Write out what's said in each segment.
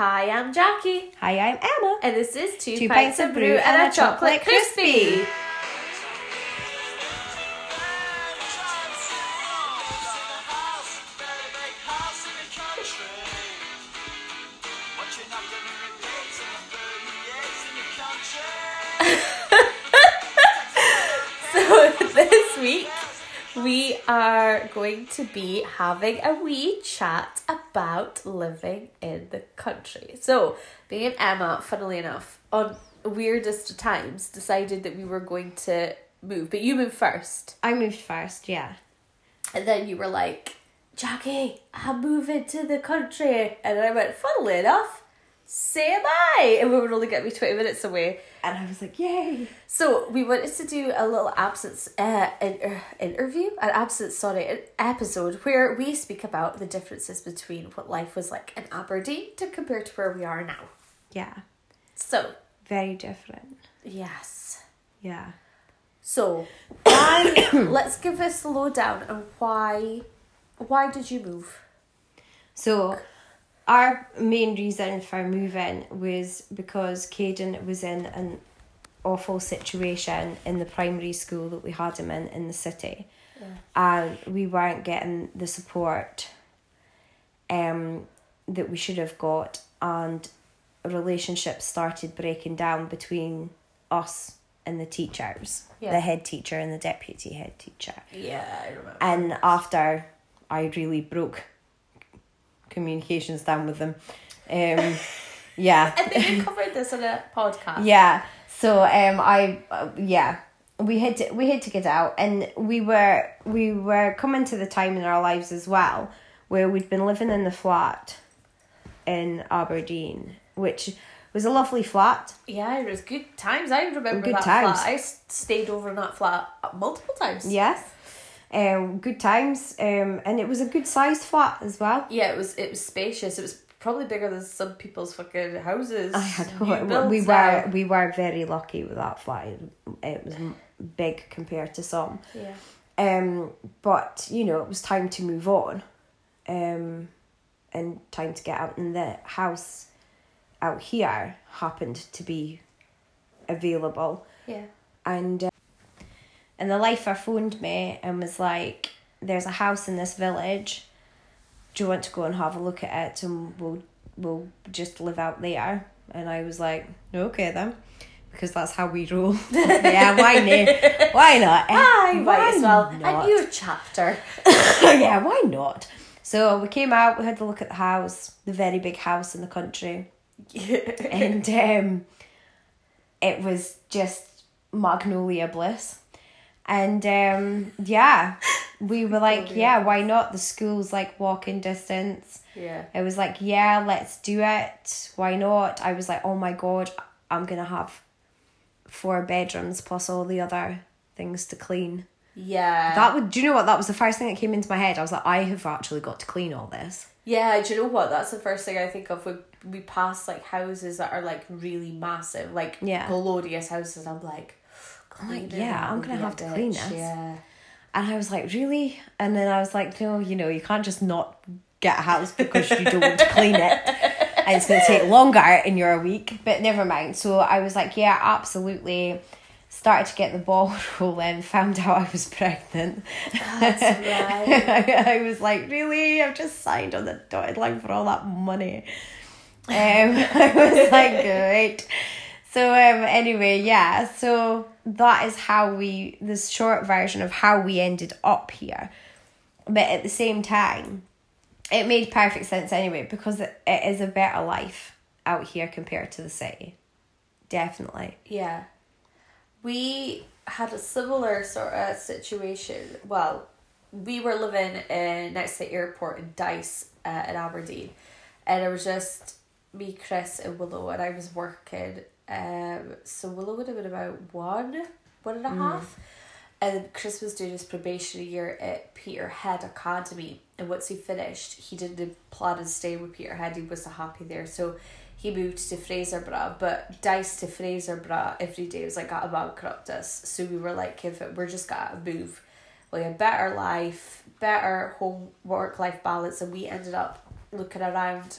Hi, I'm Jackie, Hi, I'm Emma. and this is Two, Two Pints, of Brew and a Chocolate Crispy. So going to be having a wee chat about living in the country. So me and Emma, funnily enough, on weirdest times, decided that we were going to move, but you moved first, I moved first, yeah. and then you were like, "Jackie, I'm moving to the country," and I went, "Funnily enough." Say bye, and we would only get me twenty minutes away. And I was like, yay. So we wanted to do a little absence uh, inter- interview, an absence sorry, an episode where we speak about the differences between what life was like in Aberdeen to compare to where we are now. Yeah, So very different. yes, Yeah. so why? let's give us a lowdown on why. Why did you move? So, our main reason for moving was because Caden was in an awful situation in the primary school that we had him in in the city. And we weren't getting the support um, that we should have got, and relationships started breaking down between us and the teachers, Yeah. the head teacher and the deputy head teacher. Yeah, I remember. And after I really broke communications down with them, um, yeah, I think we covered this on a podcast. yeah. So um, I uh, yeah, we had to we had to get out, and we were we were coming to the time in our lives as well where we'd been living in the flat in Aberdeen, which was a lovely flat. Yeah, it was good times. I remember Good that times. flat. I stayed over in that flat multiple times. Yes. Um, good times, um, and it was a good sized flat as well. Yeah, it was it was spacious. It was probably bigger than some people's fucking houses. I know we were we were very lucky with that flat. It, was big compared to some. Yeah. Um, but you know, it was time to move on, um, and time to get out. And the house out here happened to be available, Yeah. and and the lifer phoned me and was like, "There's a house in this village. Do you want to go and have a look at it? And we'll we'll just live out there." And I was like, "Okay then." Because that's how we roll. yeah, why not? Why not? I Why might as well. not? A new chapter. yeah, why not? So we came out, we had a look at the house, the very big house in the country, and um, it was just magnolia bliss. And um, yeah, we were like, yeah, why not? The school's like walking distance. yeah. It was like, yeah, let's do it. Why not? I was like, oh my god, I'm gonna have four bedrooms plus all the other things to clean. Yeah. That would. Do you know what? That was the first thing that came into my head. I was like, I have actually got to clean all this. yeah, do you know what? That's the first thing I think of when we pass like houses that are like really massive, like Yeah. glorious houses. I'm like, it yeah, I'm gonna have to clean this. Yeah. And I was like, really? And then I was like, no, you know, you can't just not get a house because you don't want to clean it. And it's going to take longer in your week, but never mind. So I was like, yeah, absolutely. Started to get the ball rolling, found out I was pregnant. That's right. I, was like, really? I've just signed on the dotted line for all that money. Um, I was like, great. So um, anyway, yeah. So that is how we the short version of how we ended up here. But at the same time, it made perfect sense anyway because it, it is a better life out here compared to the city. Definitely. Yeah. We had a similar sort of situation. Well, we were living in next to the airport in Dyce uh, in Aberdeen, and it was just me, Chris, and Willow, and I was working. Um, so Willow would have been about one, one and a half, and Chris was doing his probationary year at Peterhead Academy. And once he finished, he didn't plan on stay with Peterhead. He was so happy there, so he moved to Fraserburgh. But Dyce to Fraserburgh every day was like gotta bankrupt us. So we were like, if it, we're just gotta move, like a better life, better home work life balance, and we ended up looking around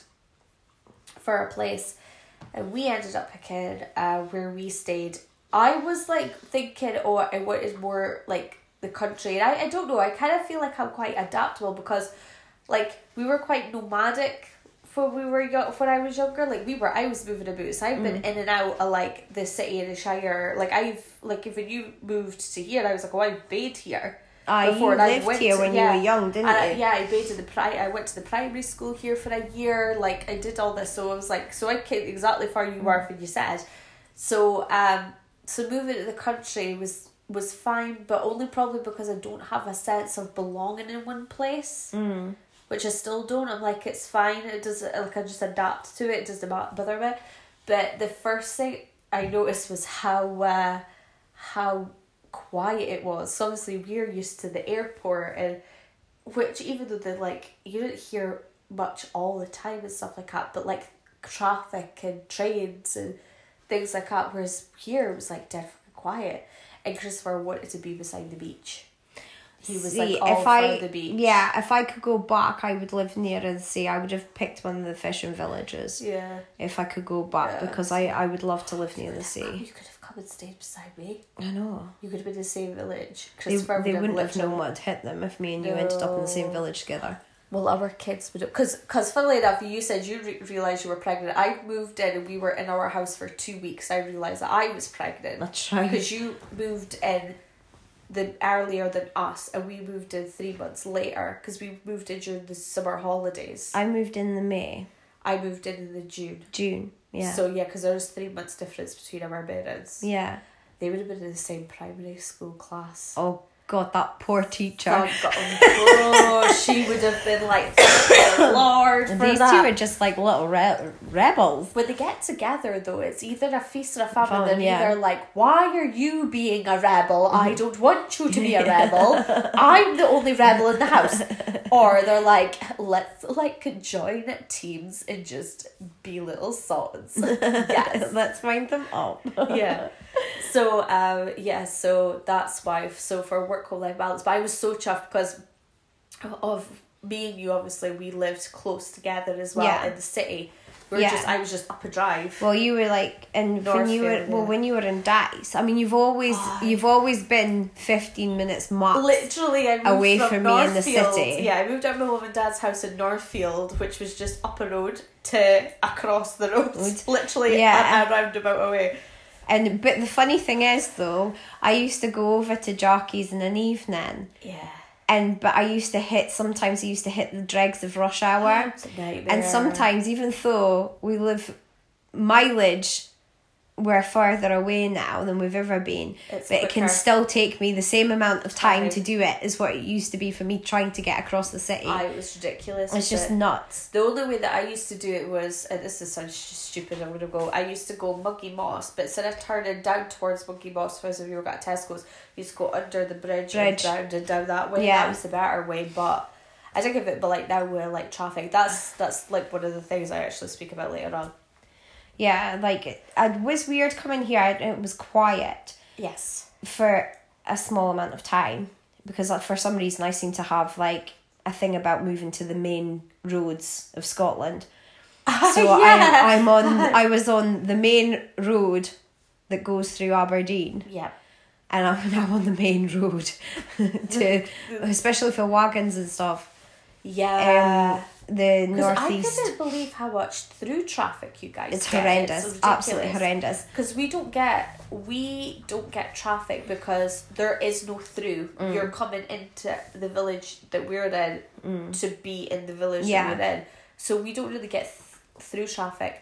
for a place, and we ended up picking uh, where we stayed. I was like thinking, oh, I what is more like the country, and I, I don't know. I kind of feel like I'm quite adaptable because, like, we were quite nomadic when we were young. When I was younger, like we were, I was moving about. So I've been in and out of like the city and the shire. Like I've like if you moved to here, I was like, oh, I bathed here. You before, I lived went here to- when yeah. you were young, didn't I, you? yeah, I bathed in the pri- I went to the primary school here for a year. Like I did all this, so I was like, so I came exactly where you were when you said. So um, so moving to the country was was fine, but only probably because I don't have a sense of belonging in one place, Mm. which I still don't. I'm like, it's fine. It does like I just adapt to it. It doesn't bother me. But the first thing I noticed was how uh, how quiet it was. So obviously we're used to the airport and which even though they like you don't hear much all the time and stuff like that, but like traffic and trains and things like that. Whereas here it was like dead fucking quiet. And Christopher wanted to be beside the beach. He was See, like all if I the beach. yeah, if I could go back, I would live near the sea. I would have picked one of the fishing villages Yeah. if I could go back Yeah. because I I would love to live near the sea. Have and stayed beside me. I know. You could have been in the same village. They, Christopher they would wouldn't have known what hit them if me and you ended up in the same village together. Well, our kids would because because funnily enough, you said you re- realized you were pregnant. I moved in and we were in our house for two weeks. I realized that I was pregnant That's right. because you moved in the earlier than us, and we moved in three months later because we moved in during the summer holidays. I moved in the May, I moved in in the June. June. Yeah. So yeah, because there was three months difference between our parents. yeah. They would have been in the same primary school class. Oh God, that poor teacher. Oh, oh, she would have been like, Lord for These that. two are just like little re- rebels. When they get together, though, it's either a feast or a famine. Fun, They're yeah. either like, "Why are you being a rebel? I don't want you to be a rebel. I'm the only rebel in the house." Or they're like, "Let's like join teams and just be little sods." yes, Let's wind them up. yeah. So um yeah, so that's why. So for work home life balance, but I was so chuffed because of me and you. Obviously, we lived close together as well Yeah. in the city. We were Yeah. just I was just up a drive. Well, you were like, and when you were well, yeah. when you were in Dyce, I mean, you've always Oh, you've always been fifteen minutes max. Literally, I moved Away from, from me in the city. Yeah, I moved out of my mum and dad's house in Northfield, which was just up a road to across the road. Road. Literally, Yeah. a, a roundabout away. And but the funny thing is, though, I used to go over to Jockey's in an evening, Yeah. and but I used to hit. Sometimes I used to hit the dregs of rush hour, nightmare. and sometimes even though we live mileage. We're further away now than we've ever been, It's but it can still take me the same amount of time Time. to do it as what it used to be for me trying to get across the city. I it was ridiculous. it's just but- nuts. The only way that I used to do it was, and this is st- stupid, I'm gonna go. I used to go Mugiemoss, but instead of turning down towards Mugiemoss, whereas if you were at Tesco's, you used to go under the bridge, Bridge. and round and down that way. Yeah. That was the better way, but I think of it, but like now we're like traffic. That's that's like one of the things I actually speak about later on. Yeah, like it was weird coming here. It was quiet Yes. for a small amount of time because like, for some reason I seem to have like a thing about moving to the main roads of Scotland. So Yeah. I'm I'm on I was on the main road that goes through Aberdeen Yeah. and I'm now on the main road to especially for wagons and stuff. Yeah. Um the 'Cause I northeast couldn't believe how much through traffic you guys. it's get. horrendous. absolutely horrendous. because we don't get we don't get traffic because there is no through Mm. you're coming into the village that we're in to be in the village Mm. Yeah. that we're in so we don't really get th- through traffic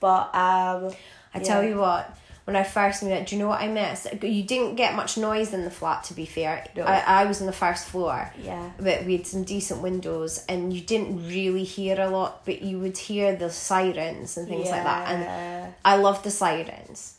but um I tell you what, when I first moved out, do you know what I missed? You didn't get much noise in the flat, to be fair. No. I, I was on the first floor, yeah but we had some decent windows, and you didn't really hear a lot, but you would hear the sirens and things like that. And I loved the sirens.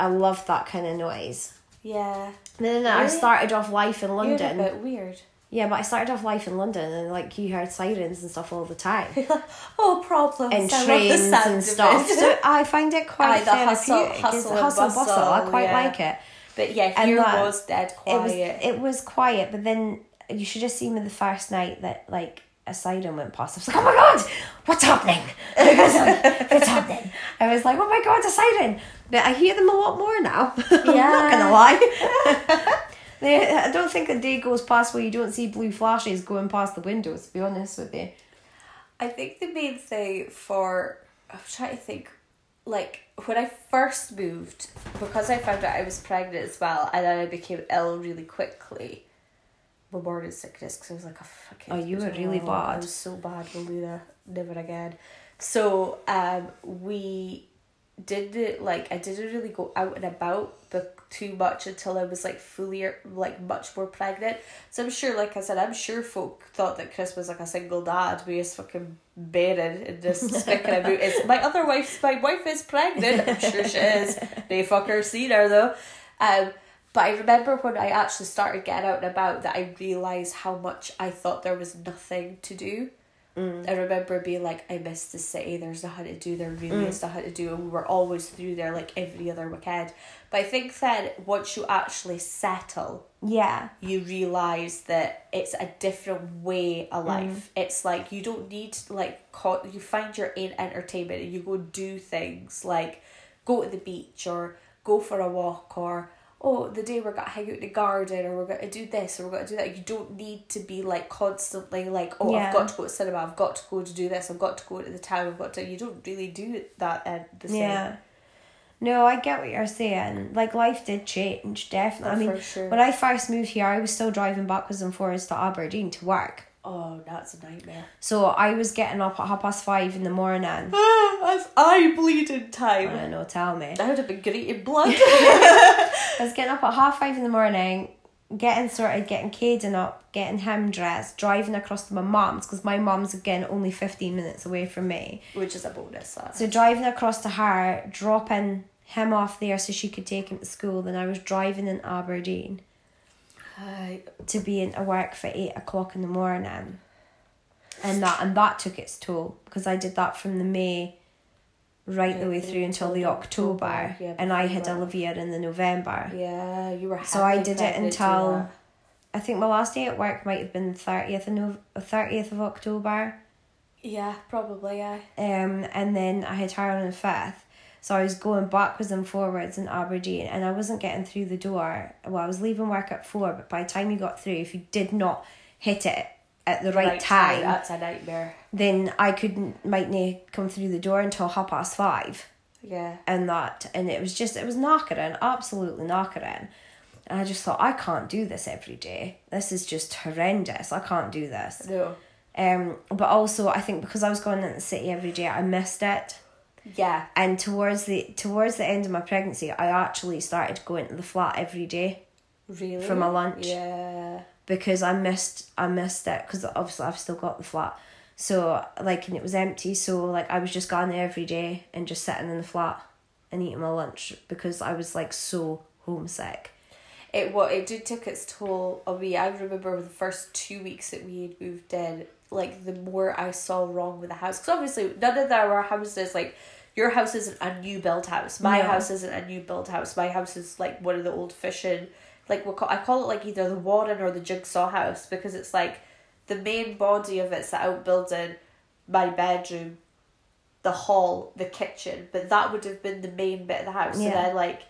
I loved that kind of noise. yeah And then I started off life in You're London. a bit weird Yeah, but I started off life in London, and like you heard sirens and stuff all the time, oh problems and I trains sound and stuff. So I find it quite Aye, the hustle- therapeutic. Hustle and hustle bustle. I quite yeah. like it. but yeah And here that- was dead It quiet was it was quiet, but then you should have seen me the first night that like a siren went past. I was like, "Oh my god, what's happening? if it's I was like, oh my god, a siren! But I hear them a lot more now. Yeah. I'm not gonna lie. I don't think a day goes past where you don't see blue flashes going past the windows. To be honest with you. I think the main thing for I'm trying to think, like when I first moved, because I found out I was pregnant as well, and then I became ill really quickly. My morning sickness, because I was like, a fucking. Oh, you were really I bad. I was so bad, Melina, never again. So um, we didn't like I didn't really go out and about but too much until I was like fully like much more pregnant. So I'm sure, like I said, I'm sure folk thought that Chris was like a single dad, but he's fucking bearing and just speaking about is my other wife's my wife is pregnant. I'm sure she is. They fucker seen her though. Um but I remember when I actually started getting out and about that I realised how much I thought there was nothing to do. Mm. I remember being like, I miss the city, there's nothing to do, there really mm. is nothing to do, and we were always through there like every other weekend. But I think that once you actually settle, Yeah. you realise that it's a different way of mm. life. It's like you don't need like co- you find your own entertainment. And you go do things like go to the beach or go for a walk or oh the day we're gonna hang out in the garden or we're gonna do this or we're gonna do that. You don't need to be like constantly like oh Yeah. I've got to go to cinema, I've got to go to do this, I've got to go to the town, I've got to. You don't really do that at the same. Yeah. No, I get what you're saying. Like life did change, definitely. I mean, for sure. when I first moved here, I was still driving backwards and forwards to Aberdeen to work. Oh, that's a nightmare. So I was getting up at half past five in the morning. Ah, that's eye bleeding time. I know, tell me. I would have been greeting blood. I was getting up at half five in the morning, getting sorted, getting Caden up, getting him dressed, driving across to my mum's because my mum's again only 15 minutes away from me. Which is a bonus. That. So driving across to her, dropping him off there so she could take him to school. Then I was driving in Aberdeen Aye. to be into work for eight o'clock in the morning. And that and that took its toll because I did that from the May right the way through until the October, October, yeah, and I had. Olivia in the November. Yeah, you were. So I did it until. I think my last day at work might have been the thirtieth of Nov- thirtieth of October. Yeah, probably. Yeah. Um, and then I had her on the fifth. So I was going backwards and forwards in Aberdeen, and I wasn't getting through the door. Well, I was leaving work at four, but by the time you got through, if you did not hit it at the right, time, That's a nightmare. then I couldn't might not come through the door until half past five Yeah. and that and it was just it was knockering absolutely knockering and i just thought i can't do this every day this is just horrendous i can't do this No. um but also i think because i was going in the city every day i missed it Yeah. and towards the towards the end of my pregnancy i actually started going to the flat every day Really. For my lunch. Yeah. because i missed i missed it because obviously i've still got the flat so like and it was empty so like i was just going there every day and just sitting in the flat and eating my lunch because i was like so homesick It what it did took its toll on me. I remember the first two weeks that we had moved in, like the more I saw wrong with the house, because obviously none of our houses like. Your house isn't a new build house. My No. house isn't a new build house. My house is like one of the old fishing, like we call, I call it like either the Warren or the Jigsaw house because it's like the main body of it's the outbuilding, my bedroom, the hall, the kitchen, but that would have been the main bit of the house. Yeah. And then like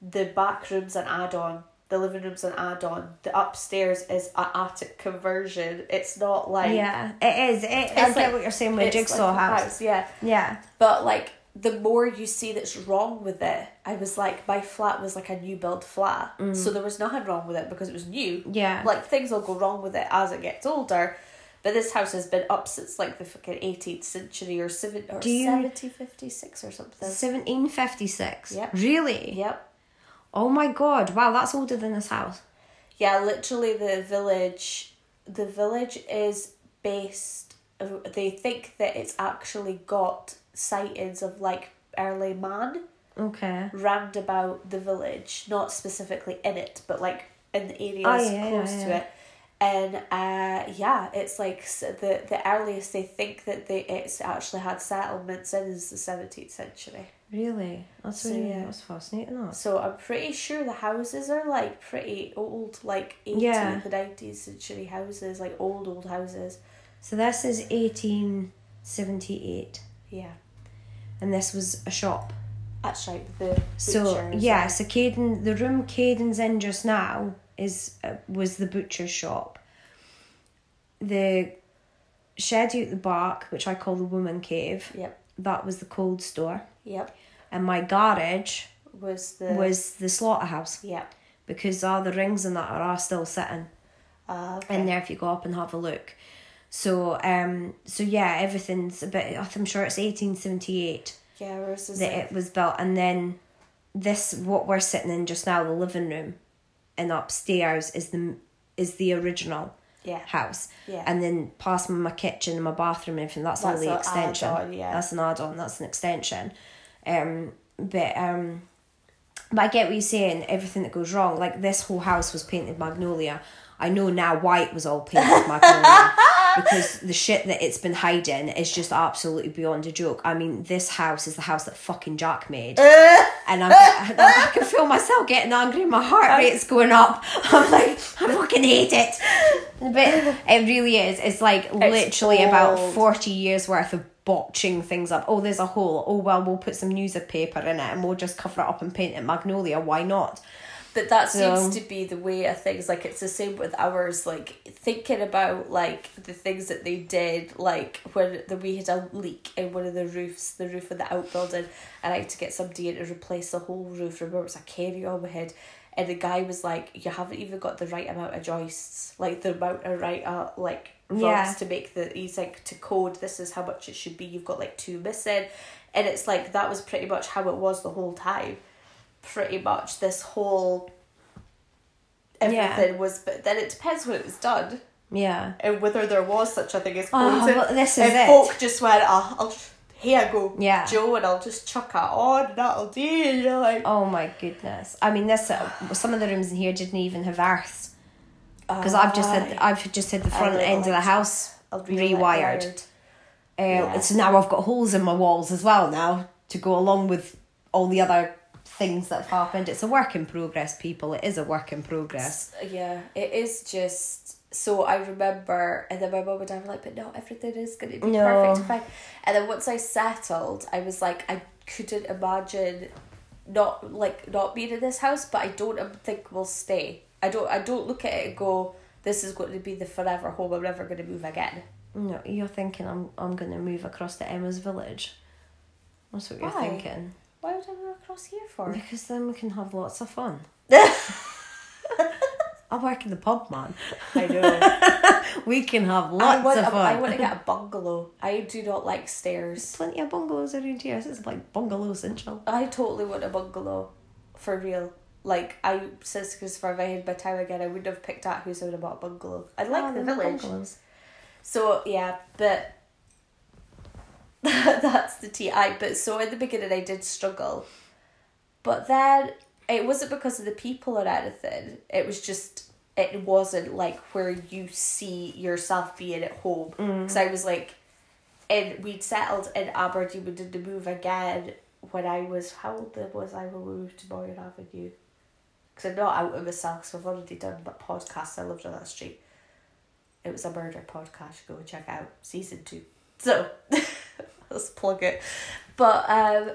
the back room's an add on, the living room's an add on, the upstairs is an attic conversion. It's not like yeah it is it, i It's get like- what you're saying with jigsaw like a house. Yeah. yeah But like the more you see that's wrong with it, I was like my flat was like a new build flat. So there was nothing wrong with it because it was new. Mm. yeah Like things will go wrong with it as it gets older. But this house has been up since like the fucking eighteenth century or seven or Do you- seventeen fifty six or something. 1756 Yep. really Yep. Oh my god. Wow that's older than this house. Yeah, literally the village the village is based they think that it's actually got sightings of like early man okay. round about the village, not specifically in it, but like in the areas Oh, yeah, close yeah, to it. And uh, yeah, it's like the the earliest they think that they it's actually had settlements in is the seventeenth century. really that's So, really yeah. that's fascinating that. So I'm pretty sure the houses are like pretty old, like eighteenth Yeah. to nineteenth century houses, like old old houses. so this is 1878 Yeah. and this was a shop. That's right. The So yeah, and- so Caden, the room Caden's in just now is uh, was the butcher's shop. The shed out the back, which I call the woman cave, Yep. that was the cold store, Yep. and my garage Was the was the slaughterhouse Yep. because all the rings and that are still sitting Uh, okay. in there if you go up and have a look. So um, so yeah, everything's a bit. I'm sure it's eighteen seventy eight yeah, that it was built and then this what we're sitting in just now the living room and upstairs is the is the original yeah. house. Yeah. and then past my kitchen and my bathroom and everything. That's, all That's the extension. add-on, yeah. that's an add-on. That's an extension. Um but um but I get what you're saying everything that goes wrong. Like this whole house was painted magnolia. I know now why it was all painted magnolia because the shit that it's been hiding is just absolutely beyond a joke. I mean, this house is the house that fucking Jack made, and I'm, I, I can feel myself getting angry. My heart rate's going up. I'm like, I fucking hate it. But it really is. It's like literally about forty years worth of botching things up. Oh, there's a hole. Oh well, we'll put some newspaper in it and we'll just cover it up and paint it magnolia. Why not? But that seems to be the way of things. Like it's the same with ours. Like thinking about like the things that they did, like when the, we had a leak in one of the roofs, the roof of the outbuilding, and I had to get somebody in to replace the whole roof. Remember, it was a carry on we had, and the guy was like, "You haven't even got the right amount of joists, like the amount of right uh, like rods Yeah. to make the." He's like, "To code, this is how much it should be. You've got like two missing," and it's like that was pretty much how it was the whole time pretty much this whole everything was but then it depends when it was done Yeah. and whether there was such a thing as Oh, closing. well, this is if it. folk just went oh, I'll here I go Yeah. Joe and I'll just chuck it on and that'll do and you're like Oh my goodness! I mean, this uh, some of the rooms in here didn't even have earth because "Ah, I've just had I've just had the front end of the house I'll really like rewired. wired. Uh, Yeah. It's now I've got holes in my walls as well now to go along with all the other things that have happened. It's a work in progress, people. It is a work in progress. yeah it is just so I remember and then my mum and dad were like but no everything is going to be No. perfect and fine and then once I settled I was like I couldn't imagine not like not being in this house but I don't think we'll stay I don't I don't look at it and go this is going to be the forever home I'm never going to move again No, you're thinking I'm I'm gonna move across to Emma's village. That's what you're thinking. Why would I move across here for Because then we can have lots of fun. I work in the pub, man. I know We can have lots want, of fun. I want to get a bungalow I do not like stairs plenty of bungalows around here. It's like bungalow central. I totally want a bungalow, for real. Like I says Christopher, if I had my time again, I wouldn't have picked out who's would have bought a bungalow. I like Ah, the village. bungalows. So yeah, but that's the tea. I but so in the beginning I did struggle, but then it wasn't because of the people or anything. It was just it wasn't like where you see yourself being at home. Mm. Because I was like, and we'd settled in Aberdeen. We did the move again when I was how old was I when we moved to Boyer Avenue? Because I'm not out of myself. because I've already done but podcast, I lived on that street. It was a murder podcast. Go check out season two. So let's plug it. But um,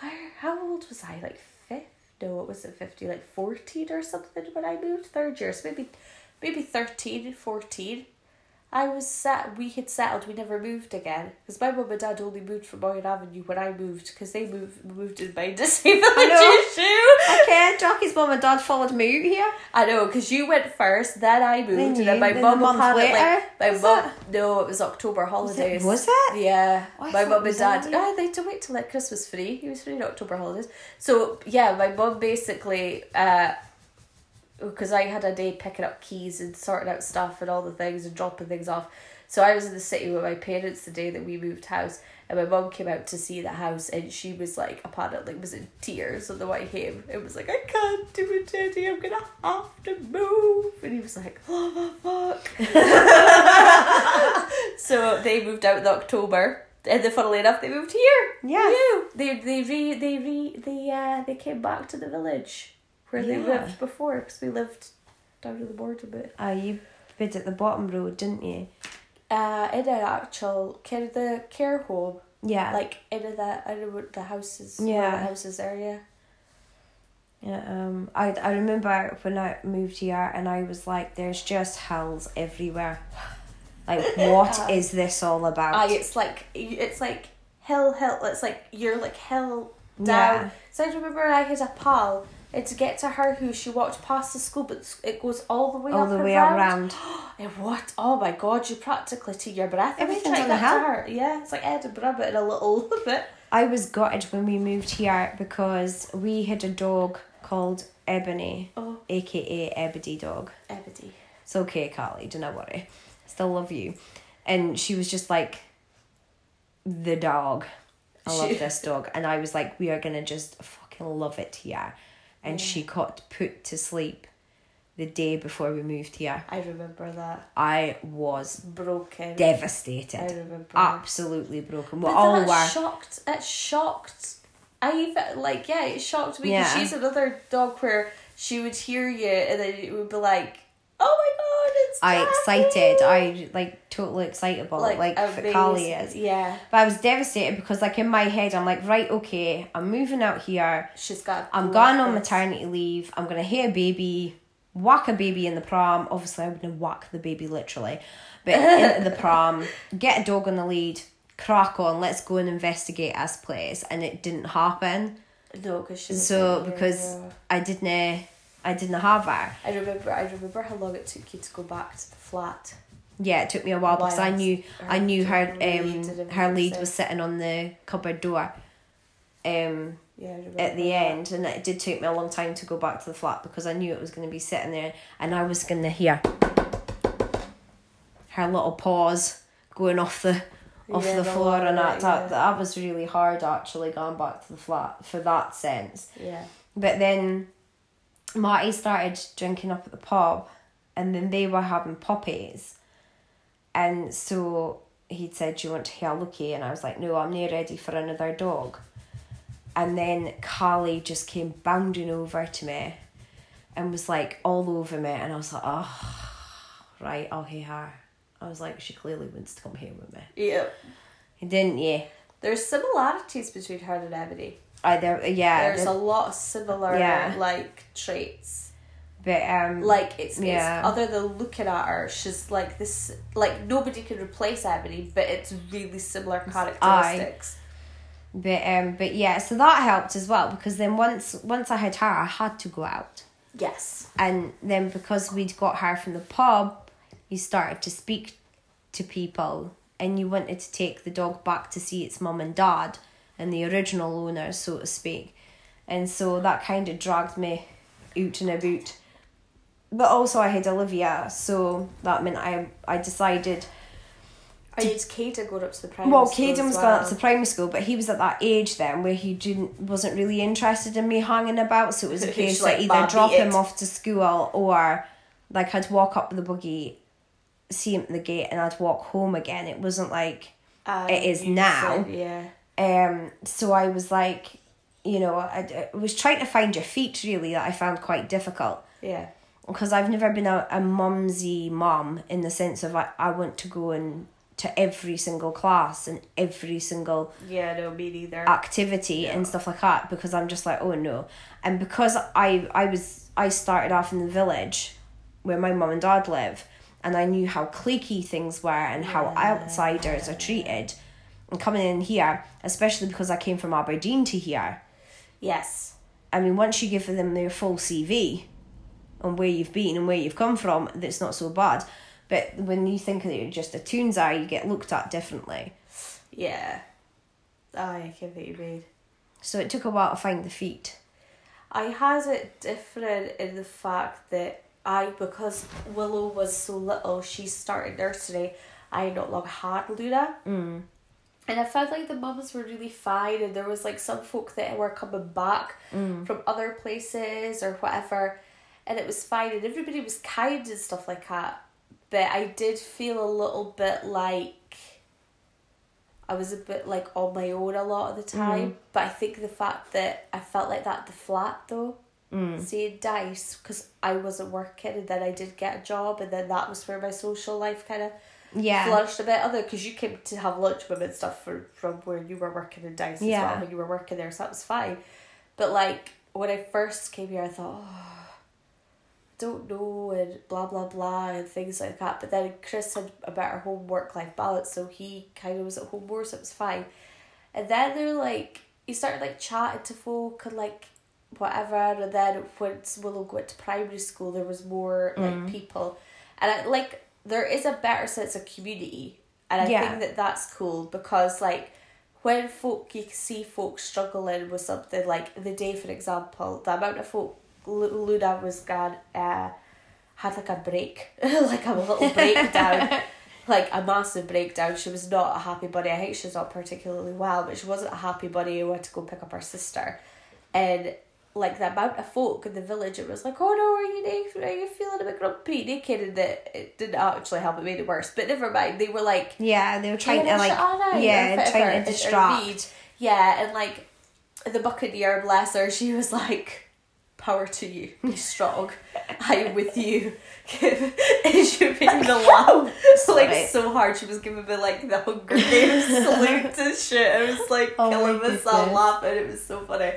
where? How old was I? Like fifth? No, it wasn't fifty. Like fourteen or something when I moved third year. So maybe, maybe 13, 14. I was set. We had settled. We never moved again because my mum and dad only moved from Boyne Avenue when I moved because they moved moved in my disabled know. issue. Okay, Jackie's mum and dad followed me out here. I know, because you went first, then I moved, Then and then my mum apparently. later, my was mum, no, it was October holidays. Was it? Yeah, Oh, I my mum and was dad. earlier. I like to wait till like Christmas free. He was free in October holidays. So yeah, my mum basically, uh, because I had a day picking up keys and sorting out stuff and all the things and dropping things off. So I was in the city with my parents the day that we moved house, and my mum came out to see the house, and she was like, apparently was in tears on the way home. It was like, I can't do it, Daddy. I'm gonna have to move, and he was like, Oh my fuck. so they moved out in October. And then, funnily enough, they moved here. Yeah. They they re they re they uh they came back to the village where they lived before because we lived down to the border a bit. Ah, you bid at the bottom road, didn't you? Uh, in an actual care the care home Yeah. Like in the I what the houses. Yeah. Yeah. The houses area. Yeah, um, I I remember when I moved here and I was like, "There's just hills everywhere." Like, what is this all about? Aye, it's like it's like hill hill. It's like you're like hill down. Yeah. So I remember I had a pal. And to get to her, who she walked past the school, but it goes all the way around. all the way round. around. And what? Oh my god! You practically to your breath. every Everything's on the hill. Yeah, it's like Edinburgh, but in a little bit. I was gutted when we moved here because we had a dog called Ebony, Oh, aka Ebony Dog. Ebony. It's okay, Carly, do not worry. Still love you. And she was just like the dog. I love this dog. And I was like, we are gonna just fucking love it here. And Yeah. she got put to sleep the day before we moved here. I remember that. I was Broken. I devastated. remember. Absolutely broken. We But all that were. shocked. It shocked. I even like yeah, it shocked me. 'cause Yeah. she's another dog where she would hear you and then it would be like, "Oh my god, it's." I Jackie!" excited. I like totally excitable. Like, like amazing. Carly is. Yeah, But I was devastated because like in my head I'm like, right, okay, I'm moving out here. she's got. I'm going on maternity leave. I'm gonna hit a baby, whack a baby in the pram. Obviously, I wouldn't whack the baby literally, but in the pram, get a dog on the lead, crack on. Let's go and investigate this place, and it didn't happen. No, because she's. So because. I didn't, I didn't have her. I remember, I remember how long it took you to go back to the flat. Yeah, it took me a while because I knew I her knew her lead um her lead was was sitting on the cupboard door. Um, Yeah, at the that. end and it did take me a long time to go back to the flat because I knew it was going to be sitting there and I was going to hear her little paws going off the off Yeah, the floor and that, water, that yeah. that was really hard actually going back to the flat for that sense Yeah. but then Marty started drinking up at the pub and then they were having puppies and so he'd said do you want to hear Lucky and I was like no I'm not ready for another dog. And then Carly just came bounding over to me and was like all over me. And I was like oh right I'll hear her. I was like she clearly wants to come here with me. Yeah. didn't you There's similarities between her and Ebony. I there yeah There's there- a lot of similar Yeah. like traits. but um Like it's, Yeah. it's other than looking at her, she's like this. Like nobody can replace Ebony, but it's really similar characteristics. But um, but yeah, so that helped as well because then once once I had her, I had to go out, Yes. and then because we'd got her from the pub, you started to speak to people, and you wanted to take the dog back to see its mum and dad, and the original owners, so to speak, and so that kind of dragged me out and about. But also, I had Olivia, so that meant I I decided. Are you Caden going up to the primary Well, school was well? going up to primary school, but he was at that age then where he didn't wasn't really interested in me hanging about. So it was a case like, either drop him off to school or like I'd walk up the buggy, see him at the gate, and I'd walk home again. It wasn't like And it is now. said- yeah. Um. So I was like, you know, I, I was trying to find your feet really that I found quite difficult Yeah. because I've never been a, a mumsy mum in the sense of I, I want to go and to every single class and every single Yeah, no, me neither. activity and stuff like that because I'm just like oh no and because I I was I started off in the village where my mum and dad live and I knew how cliquey things were and how outsiders are treated and coming in here especially because I came from Aberdeen to here yes. I mean once you give them their full CV on where you've been and where you've come from that's not so bad but when you think that you're just a tunesar you get looked at differently Yeah. I get what you mean. so it took a while to find the feet I had it different in the fact that I, because Willow was so little, she started nursery, I not long had Luna. mm. And I felt like the mums were really fine, and there was like some folk that were coming back Mm. from other places or whatever, and it was fine, and everybody was kind and stuff like that. But I did feel a little bit like I was a bit like on my own a lot of the time. But I think the fact that I felt like that at the flat though, Mm. seeing Dyce because I wasn't working, and then I did get a job, and then that was where my social life kind of Yeah. flourished a bit other because you came to have lunch with me and stuff for, from where you were working in Dyce as Yeah. well when you were working there, so that was fine. But like when I first came here, I thought, oh, don't know and blah blah blah and things like that. But then Chris had a better home work life balance, so he kind of was at home more, so it was fine. And then they're like, he started like chatting to folk and like whatever. And then once Willow went to primary school, there was more like mm. people, and I, like there is a better sense of community, and I Yeah. think that that's cool because like when folk you see folk struggling with something like the day for example the amount of folk Lu- Luna was gone uh had like a break like a little breakdown like a massive breakdown she was not a happy bunny. I think she's not particularly well but she wasn't a happy bunny who went to go pick up her sister. And like the amount of folk in the village it was like oh no are you naked are you feeling a bit grumpy naked and that it didn't actually help it made it worse but never mind they were like Yeah, they were trying to oh, like out," or yeah, trying to distract. Yeah, and like the buccaneer, bless her, she was like, "Power to you, be strong. I am with you." and she me laugh Sorry. like so hard. She was giving me like the Hunger Games salute and shit. I was like Oh killing myself laughing. It was so funny,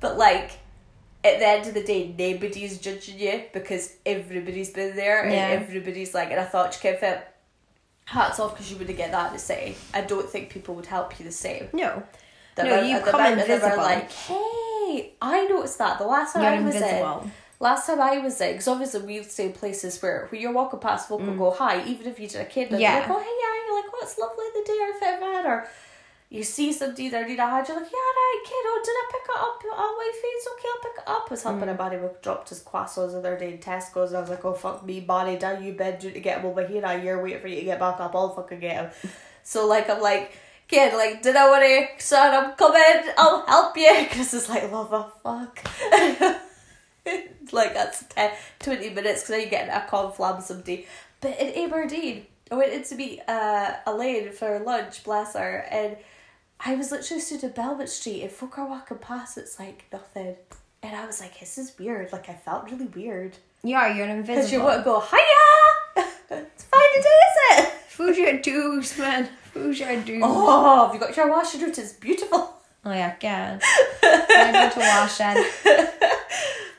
but like. At the end of the day, nobody's judging you because everybody's been there and everybody's like, and I thought, kind of, hats off because you wouldn't get that in the same. I don't think people would help you the same. No. The No, you come of them are like, hey, I noticed that the last time You're I was invisible. in. Last time I was in, because obviously we've stayed in places where when you're walking past, people will go hi, even if you did a kid, Mm. Yeah. they're like, oh, hey, yeah, you're like, oh, it's lovely the day our fit man, or you see somebody there need a hand, you're like, yeah, right, kid, oh, did I pick it up? Oh, my face, okay, I'll pick it up. I was helping Mm. a buddy with dropped his croissants the other day in Tesco's, and I was like, oh, fuck me, buddy, down you bed due to get him over here, now you're waiting for you to get back up, I'll fucking get him. So, like, I'm like, kid, like, did I want to, son, I'm coming, I'll help you. Chris is like, love a fuck. like, that's 10, 20 minutes, because then you get in a conflam someday. But in Aberdeen, I went in to meet uh, Elaine for lunch, bless her, and I was literally stood in Belmont Street, and folk are walking past, it's like nothing. And I was like, this is weird. Like, I felt really weird. Yeah, you're invisible. Because you want to go, hiya! it's fine today, is it? Who's your dues, man? Who's your dues? Oh, have you got your washing route? It's beautiful. Oh yeah, again. I go to wash in.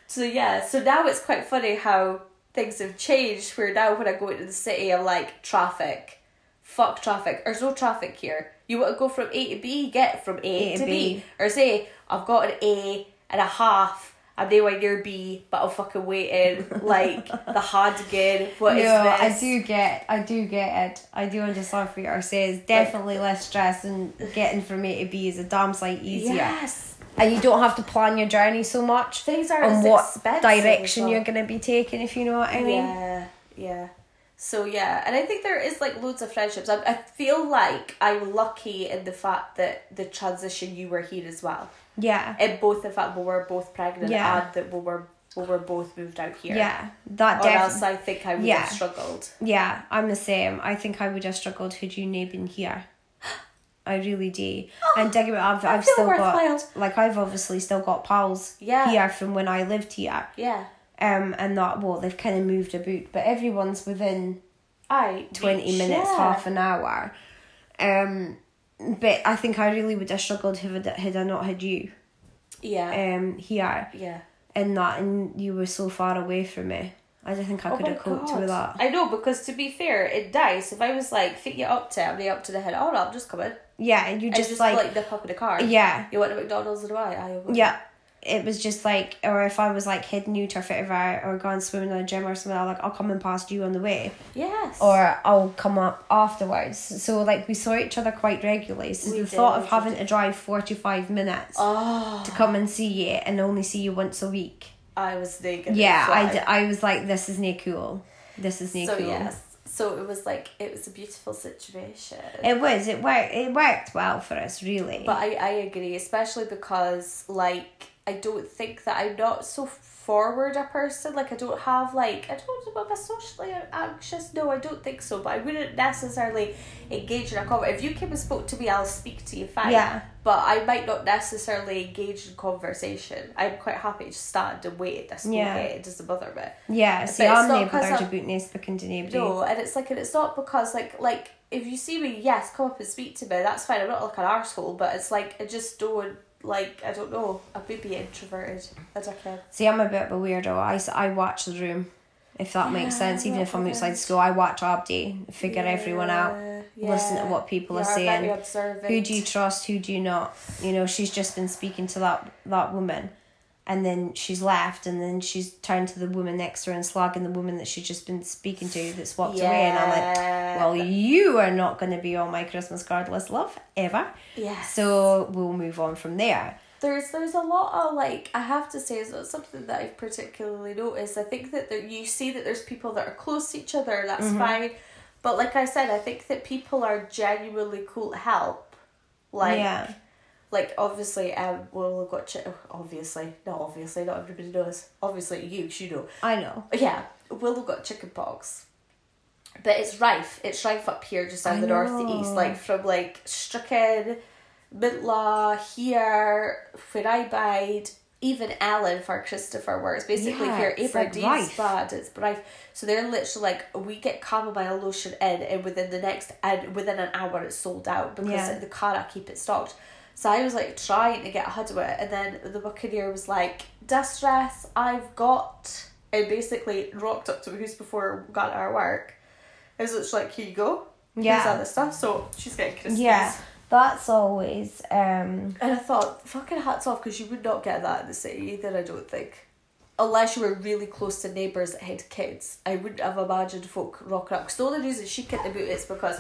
So yeah, so now it's quite funny how things have changed. Where now when I go into the city, I'm like traffic, fuck traffic. There's no traffic here. You want to go from A to B, get from A, A to to B. B. or say I've got an A and a half. I'm nowhere near B, but I'm fucking waiting like the hard again. What is no, this? I do get, I do get it. I do understand what you're saying. It's definitely less stress, and getting from A to B is a damn sight easier. Yes, And you don't have to plan your journey so much things are on what direction well. you're going to be taking, if you know what I mean. Yeah, yeah. So yeah, and I think there is like loads of friendships. I, I feel like I'm lucky in the fact that the transition you were here as well. Yeah. In both the fact we were both pregnant Yeah. and that we were we were both moved out here. Yeah. That Or else. I think I would Yeah. have struggled. Yeah, I'm the same. I think I would have struggled had you not been here. I really do. and dig I've, I've still worthwhile. got like I've obviously still got pals Yeah. here from when I lived here. Yeah. Um, and that well they've kind of moved a about, but everyone's within I twenty minutes, yeah. half an hour. Um, but I think I really would have struggled had I, had I not had you. Yeah. Um, here yeah. in that, and you were so far away from me. I don't think I Oh could have coped God. with that. I know because to be fair, it dies. If I was like, fit you up to, I'm up to the head. Oh no, I'm just coming. Yeah, and you just, just, like, like nip up in the car. yeah, You went to McDonald's or do I? I. Yeah. It was just like, or if I was like heading out or whatever, or going swimming in the gym or something, I'm like, I'll come and past you on the way, Yes. or I'll come up afterwards. So like we saw each other quite regularly. So We the did, thought of having did. to drive forty five minutes oh, to come and see you and only see you once a week. I was naked. Yeah, I, d- I was like, this is no cool. This is no So cool. yes, so it was like it was a beautiful situation. It was. It worked. It worked well for us, really. but I, I agree, especially because like I don't think that I'm not so forward a person. Like I don't have like I don't know, am I socially anxious? No, I don't think so. But I wouldn't necessarily engage in a conversation. If you came and spoke to me, I'll speak to you fine. Yeah. But I might not necessarily engage in conversation. I'm quite happy to stand and wait at this Yeah. moment. It doesn't bother me. Yeah, see, it's I'm not named 'cause without I'm- a boot speaking to nobody. No, and it's like, and it's not because like like if you see me, yes, come up and speak to me. That's fine. I'm not like an arsehole, but it's like I just don't like I don't know. I may be introverted as a kid. See, I'm a bit of a weirdo. I, I watch the room, if that makes sense. Even if I'm outside school, I watch Abdi, figure everyone out, Yeah, listen to what people are saying. Who do you trust? Who do you not? You know, she's just been speaking to that that woman, and then she's left, and then she's turned to the woman next to her and slugging the woman that she's just been speaking to that's walked away. And I'm like, well, you are not going to be on my Christmas card list, love, ever. yeah So we'll move on from there. there's there's a lot of like I have to say it's not something that I've particularly noticed. I think that there, you see that there's people that are close to each other. That's Mm-hmm. fine, but like I said, I think that people are genuinely cool to help. Like Yeah. Like obviously um well we've got chi- obviously not obviously not everybody knows. Obviously you you know. I know. yeah we'll have got chicken pox. But it's rife. It's rife up here just on I the northeast know. like from like Strichen Mintlaw here where I bide even Ellon for Christopher where it's basically Yeah, here it's like Aberdeen's bad. It's rife. So they're literally like we get chamomile lotion in and within the next and within an hour it's sold out because Yeah. the Cara keep it stocked so I was like trying to get ahead of it, and then the Buccaneer was like, "Distress, I've got," and basically rocked up to my house before we got our work. It was literally like, "Here you go." Yeah. Here's this stuff. So she's getting Christmas. Yeah, that's always um And I thought, fucking hats off, because you would not get that in the city either. I don't think. Unless you were really close to neighbours that had kids, I wouldn't have imagined folk rocking up. Because the only reason she couldn't boot is because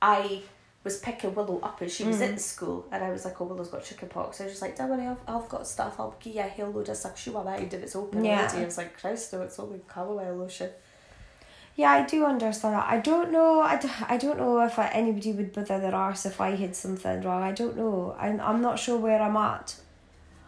I was picking Willow up and she was Mm. in school, and I was like, "Oh, Willow's got chicken pox." I was just like, "Don't worry, I've, I've got stuff. I'll give you a whole load of won't mind if it's open Yeah. already." I was like, "Christ, no, it's only chamomile lotion." yeah I do understand that I don't know I, d- I don't know if I, anybody would bother their arse if I had something wrong I don't know I'm, I'm not sure where I'm at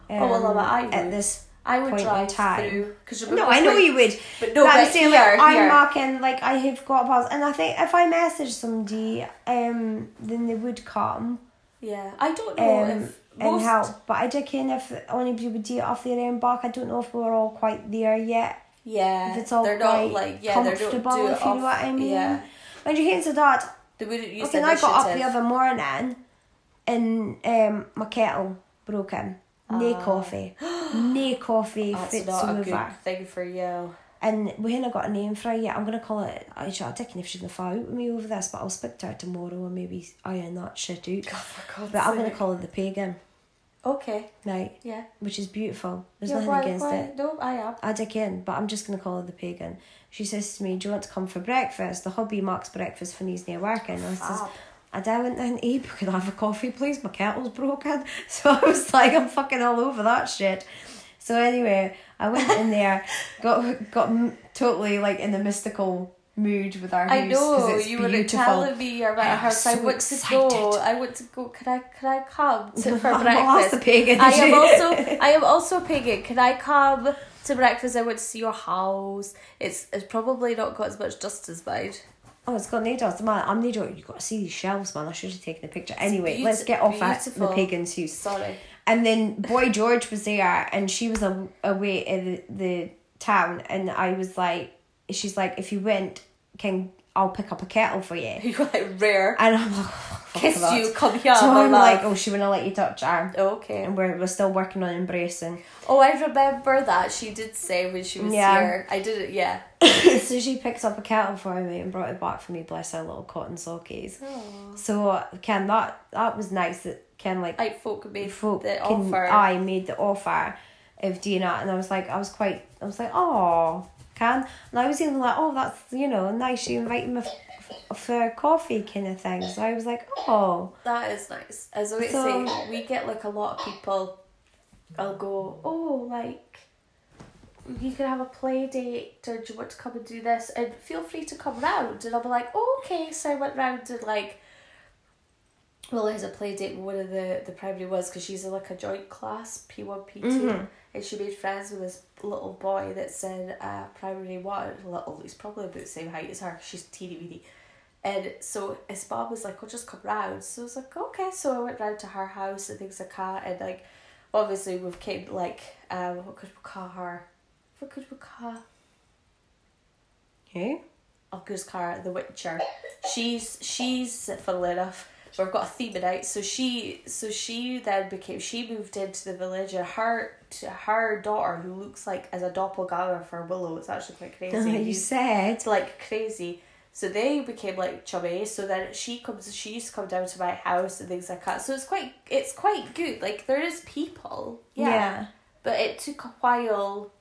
Oh, well, um, I at would. this I would Point in drive time. through because no I know you would. but no, but but, I'm saying here, I'm marking like I have got pals and I think if I message somebody um then they would come. Yeah, I don't know um, if and most help but I don't care if anybody would do it off their own back. I don't know if we're all quite there yet. Yeah, if it's all they're quite not like yeah, they don't comfortable, do if you know what I mean. Yeah, When you came to that, they wouldn't use okay, I got up the other morning and um, my kettle broken. No ah. coffee. No coffee That's fits not a over. good thing for you. And we haven't got a name for it yet. I'm gonna call it. I. I don't know if she's gonna fight with me over this, but I'll speak to her tomorrow and maybe iron that shit out. God, for God's But I'm gonna sake. call her the pagan, Okay, right? yeah. Which is beautiful. There's yeah, nothing why, against why? it. No, I am. I dig in, but I'm just gonna call her the pagan. She says to me, "Do you want to come for breakfast?" The hubby marks breakfast for he's near working. I says, "I don't want Abe. Could I have a coffee, please? My kettle's broken." So I was like, "I'm fucking all over that shit." So anyway, I went in there, got got totally like in the mystical mood with our house I know it's you were telling me about I am house. I so want to go. excited. I want to go. Can I? Can I come to, for ask breakfast? pagan. I am also. I am also a pagan. Can I come to breakfast? I want to see your house. It's it's probably not got as much dust as mine. Oh, it's got dust, man. I'm no joke. You got to see these shelves, man. I should have taken a picture. Anyway, beauti- let's get off at the pagan's house. Sorry. And then Boy George was there, and she was a, away in the, the town, and I was like, she's like, if you went, can I'll pick up a kettle for you. You like rare. And I'm like, oh, Kiss that. you. Come here. So I'm love. like, oh, she wouldn't let you touch her. Okay. And we're, we're still working on embracing. Oh, I remember that she did say when she was Yeah. here. I did it. Yeah. so she picked up a kettle for me and brought it back for me, bless her little cotton sockies. So, Ken, that, that was nice that Ken, like, Like folk made folk the can- offer. I made the offer of doing that, and I was like, I was quite, I was like, oh, can, and I was even like, oh, that's you know nice. You invited me f- for coffee, kind of thing. So I was like, oh, That is nice. As I So- say, we get like a lot of people. I'll go, oh, like you can have a play date, or do you want to come and do this? And feel free to come round. And I'll be like, oh, okay. So I went round and like Willow has a play date with one of the the primary ones because she's like a joint class P one P 2 Mhm. and she made friends with this little boy that's in uh, primary one. Little, he's probably about the same height as her. She's teeny weeny. And so his mom was like, "I'll just come round." So I was like, "Okay." So I went round to her house and things like that, and like, obviously we've came like, um, what could we call her? What could we call? Who? Oh, goose car, The Witcher. She's she's funnily enough. We've got a theme night, so she so she then became she moved into the village and her to her daughter who looks like as a doppelganger for Willow. It's actually quite crazy. you said. like crazy. So they became like chummy. So then she comes. She used to come down to my house and things like that. So it's quite. It's quite good. Like there is people. Yeah. Yeah. But it took a while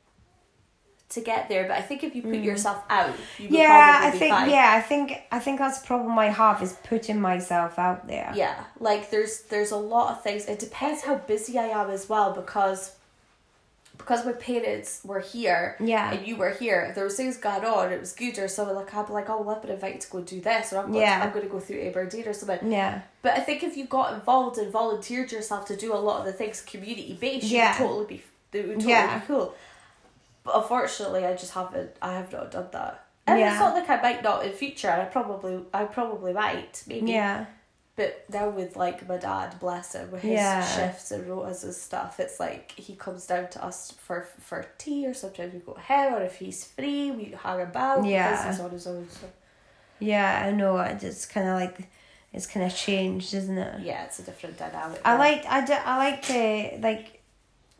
to get there. But I think if you put Mm. yourself out, you Yeah, I think fine. yeah, I think I think that's the problem I have is putting myself out there. Yeah, like there's there's a lot of things. It depends how busy I am as well because because my parents were here Yeah. and you were here. If there was things going on, it was good or something like I'd be like, oh, well, I've been invited to go do this, or I'm going, Yeah. I'm going to go through Aberdeen or something. Yeah. But I think if you got involved and volunteered yourself to do a lot of the things community based, Yeah. you would totally be it would totally Yeah. be cool. But unfortunately, I just haven't. I have not done that. And Yeah. it's not like I might not in future. I probably, I probably might, maybe. Yeah. But now with like my dad, bless him, with his Yeah. shifts and rotas and stuff, it's like he comes down to us for for tea or sometimes we go to him or if he's free we hang about Yeah. because he's on his own. So Yeah, I know. It's kind of like it's kind of changed, isn't it? yeah, it's a different dynamic. I now. like I, do, I like to like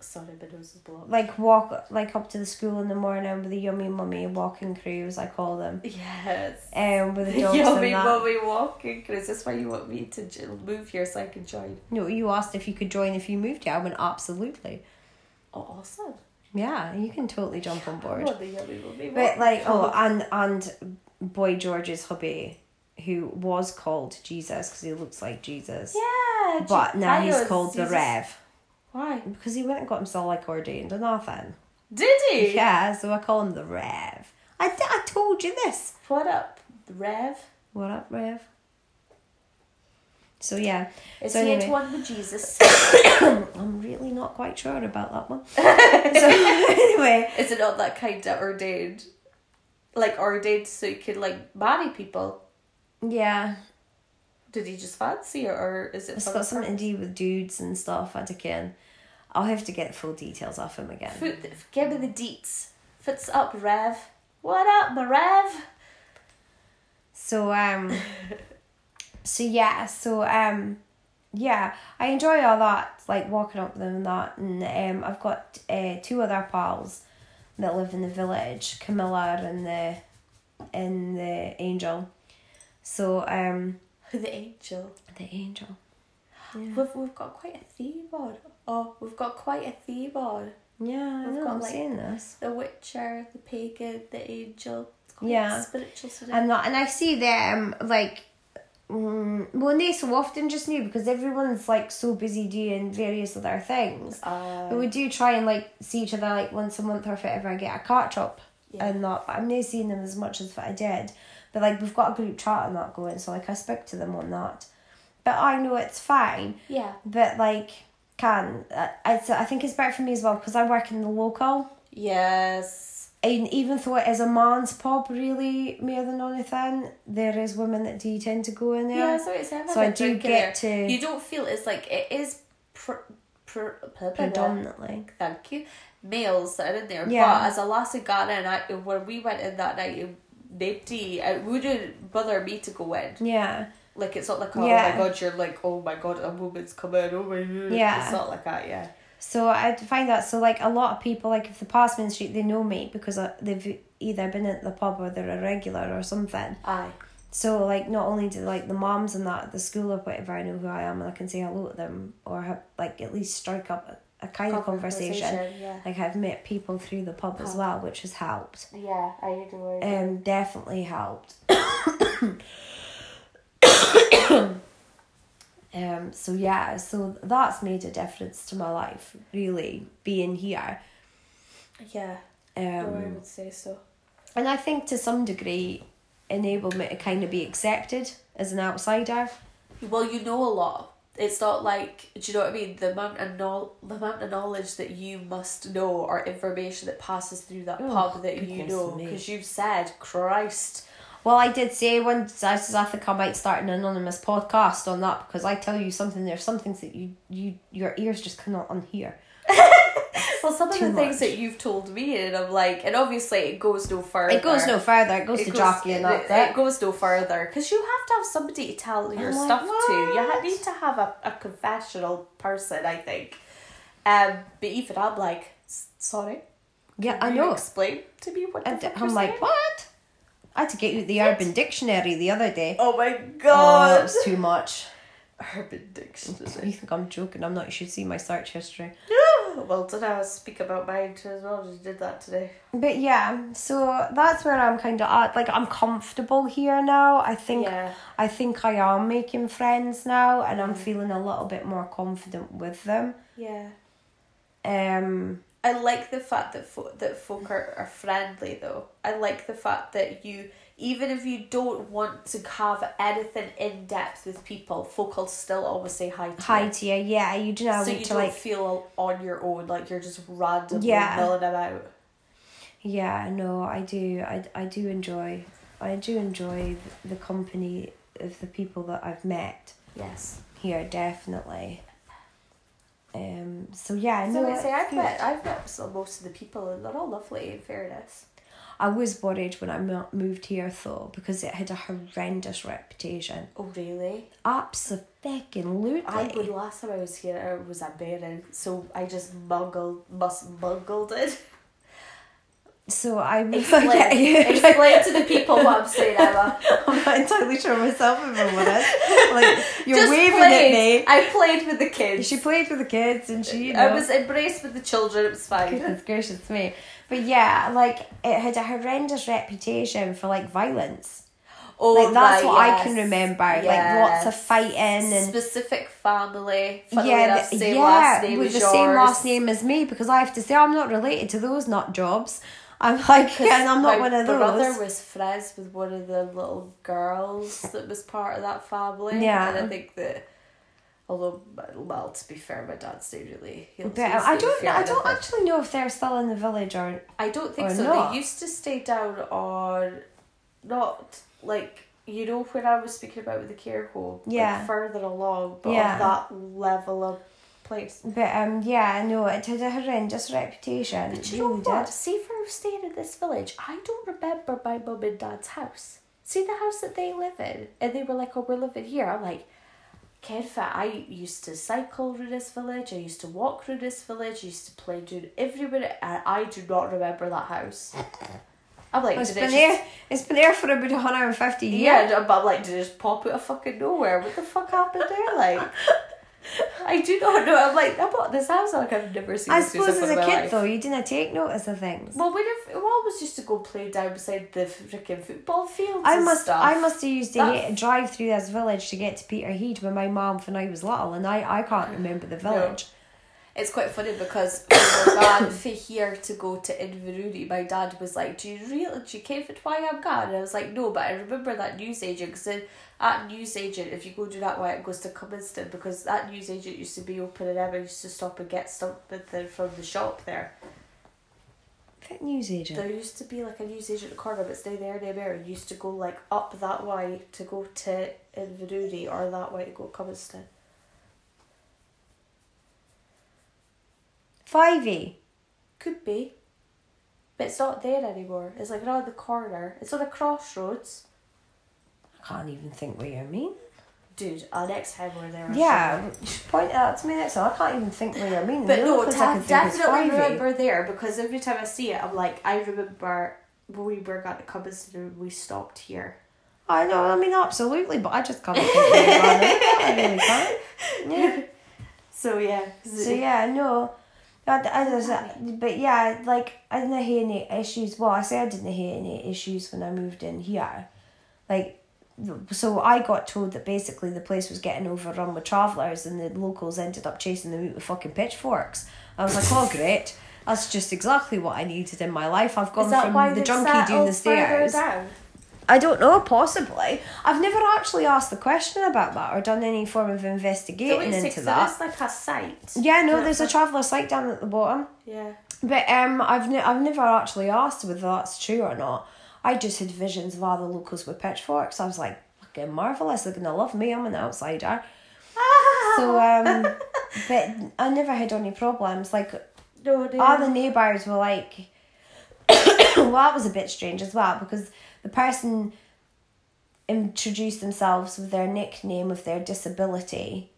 Sorry, nose is blocked. like walk like up to the school in the morning with the yummy mummy walking crews I call them. Yes. Um, with the dogs Yummy mummy walking. Is this why you want me to move here so I can join? No, you asked if you could join if you moved here. I went absolutely. Oh, awesome. Yeah, you can totally jump on board. want the yummy mummy But like, oh, and and boy George's hubby, who was called Jesus because he looks like Jesus, yeah. but now he's called the Rev Why? because he went and got himself like ordained or nothing. Did he? Yeah, so I call him the Rev. I, th- I told you this. What up, Rev? What up, Rev? So yeah, Is So he anyway. into one with Jesus? I'm really not quite sure about that one. so anyway, Is it not that kind of ordained? Like ordained so you could like marry people? yeah, Did he just fancy her or is it it's got some something purpose? to do with dudes and stuff. I can. I'll have to get full details off him again. Foot, give me the deets. Fits up, Rev. What up, my Rev? So um so yeah, so um yeah, I enjoy all that, like walking up with them and that and um I've got uh, two other pals that live in the village, Camilla and the and the angel. So um The angel. the angel. Yeah, We've, we've got quite a theme on. Oh, we've got quite a theme on. yeah I We've know, got, I'm like- seeing this. The Witcher, the pagan, the angel. It's quite Yeah. spiritual today. And not, and I see them like, mm, well, not so often just new because everyone's like so busy doing various other things. uh, But we do try and like see each other like once a month or if ever I ever get a catch up Yeah. and that. But I'm not seeing them as much as I did. But like we've got a group chat and that going, so like I speak to them on that. But I know it's fine. yeah. But like, can uh, I? It's, I think it's better for me as well because I work in the local. Yes. And even though it is a man's pub, really more than anything, there is women that do tend to go in there. Yeah, so it's So I do get to You don't feel it's like it is pr- pr- predominantly. Thank you. Males that are in there. Yeah. But as a lassie got in, I, when we went in that night, it- nobody, it wouldn't bother me to go in. Yeah, Like, it's not like, oh Yeah. my god, you're like, oh my god, a woman's coming, oh my god. Yeah. It's not like that, yeah. So I find that so like a lot of people like if they pass me in the street they know me because uh, they've either been at the pub or they're a regular or something. Aye. So like not only do like the moms and that at the school or whatever I know who I am and I can say hello to them or have, like at least strike up a, kind of conversation. Yeah. Like I've met people through the pub as well, which has helped. Yeah, I it. Um, definitely helped. um. So yeah. So that's made a difference to my life. Really being here. yeah, no, I Um. would say so. And I think to some degree enabled me to kind of be accepted as an outsider. Well, you know a lot. It's not like do you know what I mean? The amount of no- the amount of knowledge that you must know or information that passes through that Oh, pub that you know because you've said Christ. Well, I did say once I says I think I might start an anonymous podcast on that because I tell you something. There's some things that you you your ears just cannot unhear. Well, some of the things much. that you've told me, and I'm like, and obviously it goes no further. It goes no further. It goes It to goes- jockey and it, it goes no further because you have to have somebody to tell your I'm like, stuff to. You need to have a, a confessional person, I think. Um, but even I'm like, sorry. Yeah, I know. Explain to me what And I'm like, saying?" what? I had to get you the Urban Dictionary the other day. Oh my Oh, god. that's too much. Urban Dictionary. You think I'm joking? I'm not. You should see my search history. well, did I speak about mine too as well? Just did that today. But yeah, so that's where I'm kind of at. Like I'm comfortable here now. I think Yeah. I think I am making friends now, and I'm feeling a little bit more confident with them. Yeah. Um, I like the fact that fo- that folk are, are friendly though. I like the fact that you even if you don't want to have anything in depth with people, folk will still always say hi to hi you. to you. Yeah, you do not so you to don't like. feel on your own, like you're just randomly Yeah. milling about. Yeah, no, I do. I, I do enjoy. I do enjoy the, company of the people that I've met Yes. here. Definitely. Um. So yeah, So no. I say I've good. met I've met so- most of the people and they're all lovely in fairness. I was worried when I moved here though because it had a horrendous reputation. Oh really? Absolutely. I would last time I was here I was at Baron, so I just mungled must mungled it. So I was Explain, explain to the people what I'm saying, Emma. I'm not entirely sure myself if I'm honest. Like you're Just waving played. at me. I played with the kids. She played with the kids and she. You know, I was embraced with the children. It was fine. goodness gracious me. But yeah, like it had a horrendous reputation for like violence. Oh, like that's right, what I can remember. Like lots of fighting and specific family. Yeah, the- same yeah, last name with the yours. same last name as me because I have to say I'm not related to those nut jobs. I'm like, and I'm not one of the brother was friends with one of the little girls that was part of that family. Yeah. and I think that. Although, well, to be fair, my dad's not really. He'll, But I don't, I don't actually know if they're still in the village or I don't think so. not. They used to stay down on, not like you know when I was speaking about with the care home. like, Yeah. further along, but Yeah. on that level of place. But um, yeah, no, it had a horrendous reputation. But you know what? did. See, was staying in this village, I don't remember my mum and dad's house. See the house that they live in, and they were like, "Oh, we're living here." I'm like, Kenfa, I used to cycle through this village. I used to walk through this village. I used to play dude everywhere, and I do not remember that house. I'm like, It's been it there. just, It's been there for about 150 years. yeah, but I'm like, did it just pop out of fucking nowhere? What the fuck happened there? Like, I do not know. I'm like, I bought this house like I've never seen. I suppose as a kid life. though, you didn't take notice of things. Well, we'd have, we always used to go play down beside the freaking football fields. I must, Stuff. I must have used to That- drive through this village to get to Peterhead with my mum when I was little, and I, I can't remember the village. It's quite funny because when we were gone for here to go to Inverurie, my dad was like, "Do you really? Do you care for why I'm gone?" And I was like, "No," but I remember that newsagent because at newsagent, if you go do that way, it goes to Cuminestown because that newsagent used to be open and everyone used to stop and get something from the shop there. Fit newsagent. There used to be like a newsagent at the corner, but it's now there anymore. You used to go like up that way to go to Inverurie or that way to go to Cuminestown. Fivey. Could be. But it's not there anymore. It's like around the corner. It's on a crossroads. I can't even think what you mean. Dude, uh, next time we're there. Yeah, you. should point it out to me next time. I can't even think what you mean. But no, I ta- definitely remember there because every time I see it, I'm like, I remember when we were going the Cuminestown and we stopped here. I know, I mean, absolutely, but I just can't think what I really can't. Yeah. So yeah. So yeah, no. I, I, there's a- but yeah, like I didn't hear any issues. Well, I say I didn't hear any issues when I moved in here. Like, so I got told that basically the place was getting overrun with travellers, and the locals ended up chasing them out with fucking pitchforks. I was like, oh great, that's just exactly what I needed in my life. I've gone from the junkie doing the stairs. down? I don't know, possibly. I've never actually asked the question about that or done any form of investigating into that. It's like a site. Yeah, no, there's a traveller site down at the bottom. Yeah. But um, I've ne- I've never actually asked whether that's true or not. I just had visions of other locals with pitchforks. I was like, fucking marvelous. They're gonna love me. I'm an outsider. So um, but I never had any problems. Like No, no. all the neighbours were like, well, that was a bit strange as well because the person introduced themselves with their nickname of their disability,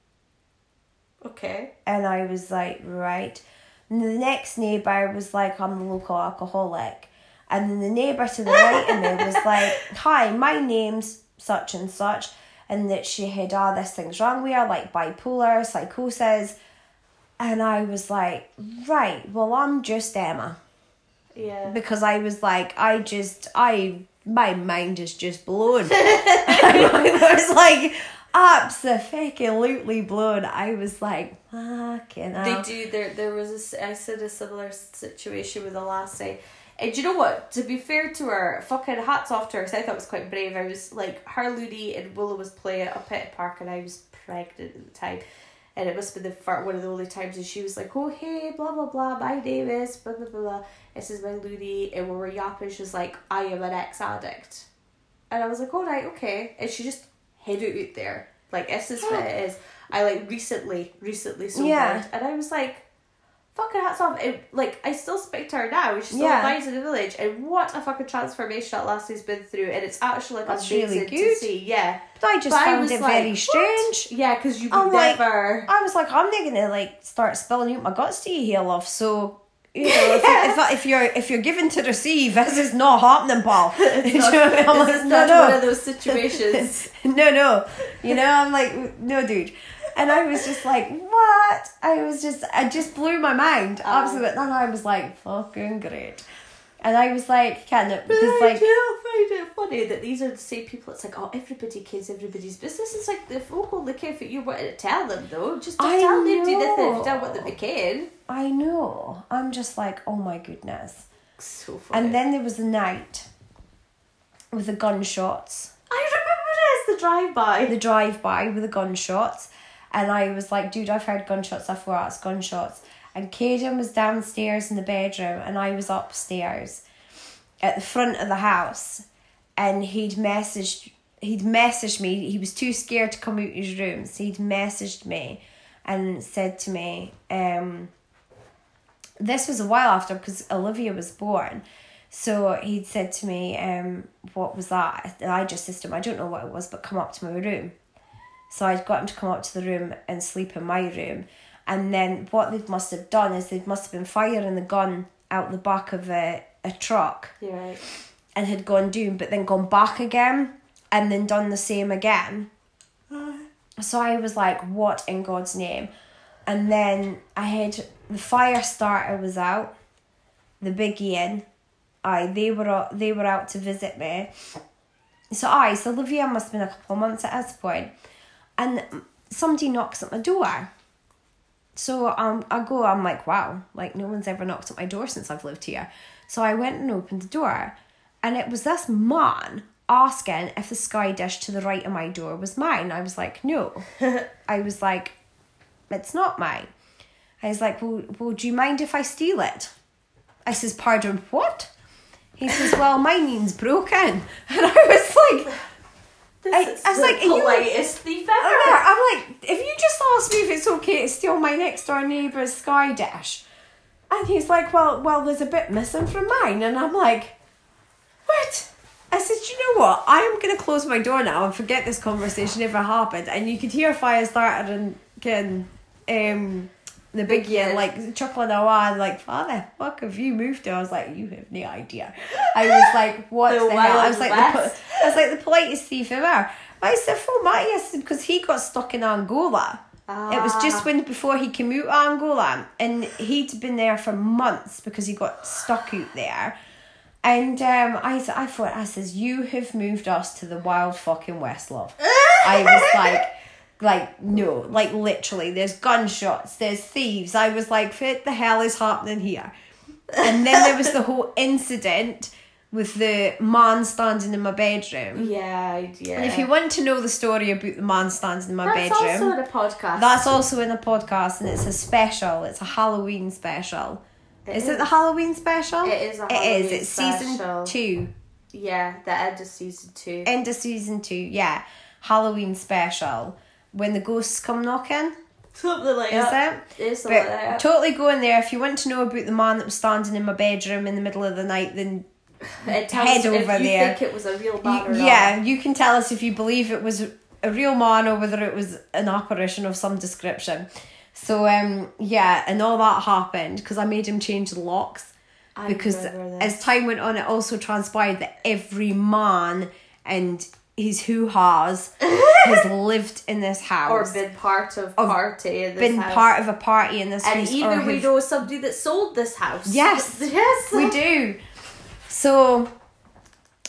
Okay. and I was like, right. And the next neighbour was like, I'm the local alcoholic. And then the neighbour to the right of me was like, hi, my name's such and such. And that she had all this things wrong with her, like bipolar, psychosis. And I was like, right, well, I'm just Emma. Yeah. Because I was like, I just, I, my mind is just blown. I was like, absolutely blown. I was like, fucking hell. They do. There, there was a. I said a similar situation with the last day. And you know what? To be fair to her, fucking hats off to her. Cause I thought it was quite brave. I was like, her, Looney, and Willow was playing at a pet park, and I was pregnant at the time. And it must be the first, one of the only times that she was like, "Oh hey, blah blah blah, my name is blah blah blah, blah. This is my Looney," and we were yapping. She was like, "I am an ex addict," and I was like, "All right, okay." And she just hid it out there, like this is what it is. I like recently, recently sobered, Yeah. and I was like, fucking hats off. And like, I still speak to her now. She's still Yeah. yeah. in the village, and what a fucking transformation that lassie's been through. And it's actually like That's amazing really to good. see. Yeah, But I just But I found was it like, very "What?" strange. yeah, because you I'm would like- I was like, I'm not gonna like start spilling out my guts to you here, love. So you know, if, if, if you're if you're given to receive, this is not happening, pal. Do you know I mean? I'm like, not no. one of those situations. no, no. You know, I'm like, no, dude. And I was just like, what? I was just, I just blew my mind. Oh. Absolutely. And I was like, fucking great. And I was like, can it? Because, I like, do find it funny that these are the same people. It's like, oh, everybody cares everybody's business. It's like the folk only care for you wanted to tell them, though. Just don't I tell them do know. you don't want them to care. I know. I'm just like, oh my goodness. So funny. And then there was the night with the gunshots, I remember it as the drive by. the drive by with the gunshots. And I was like, dude, I've heard gunshots before, that's gunshots. And Caden was downstairs in the bedroom, and I was upstairs at the front of the house. And he'd messaged, he'd messaged me. He was too scared to come out of his room, so he'd messaged me and said to me, um, this was a while after because Olivia was born. So he'd said to me, um, what was that? And I just system, I don't know what it was, but come up to my room. So I'd got him to come up to the room and sleep in my room. And then what they must have done is they must have been firing the gun out the back of a, a truck right. and had gone down, but then gone back again and then done the same again. So I was like, what in God's name? And then I had the fire starter was out, the big Ian. I they were out, they were out to visit me. So I so Olivia must have been a couple of months at this point, and somebody knocks at my door. So um, I go, I'm like, wow, like no one's ever knocked at my door since I've lived here. So I went and opened the door, and it was this man asking if the sky dish to the right of my door was mine. I was like, no. I was like, it's not mine. I was like, well, well, do you mind if I steal it? I says, pardon, what? He says, well, my name's broken. And I was like, This I- is the like, politest thief ever. I'm like, if you just ask me if it's okay to steal my next door neighbour's sky dish. And he's like, well, well, there's a bit missing from mine. And I'm like, what? I said, you know what? I am going to close my door now and forget this conversation ever happened. And you could hear fire starter and can, um, the big yeah, like chuckling away, like, Father, fuck have you moved to?" I was like, "You have no idea." I was like, "What The the, hell?" I was like, the, West. po- I was like the politest thief ever. I said, "For my yes," because he got stuck in Angola. It was just Ah. when before he came out of Angola, and he'd been there for months because he got stuck out there. And um, I, I thought, I says, you have moved us to the wild fucking West, love. I was like, like no, like literally, there's gunshots, there's thieves. I was like, what the hell is happening here? And then there was the whole incident with the man standing in my bedroom. Yeah, yeah. And if you want to know the story about the man standing in my That's bedroom, also in a podcast. that's also in a podcast, and it's a special. It's a Halloween special. It is, it the Halloween special? It is a It is. It's special. season two. Yeah, the end of season two. End of season two. Yeah, Halloween special. When the ghosts come knocking, Something like is that. it? It is But like that. totally go in there if you want to know about the man that was standing in my bedroom in the middle of the night. Then It tells head if over you there. think it was a real you, man not. yeah, you can tell us if you believe it was a real man or whether it was an apparition of some description. So um yeah, and all that happened because I made him change the locks I because as time went on, it also transpired that every man and his who has has lived in this house or been part of party been house. part of a party in this house. and house. even we have- know somebody that sold this house. Yes. yes, we do. So,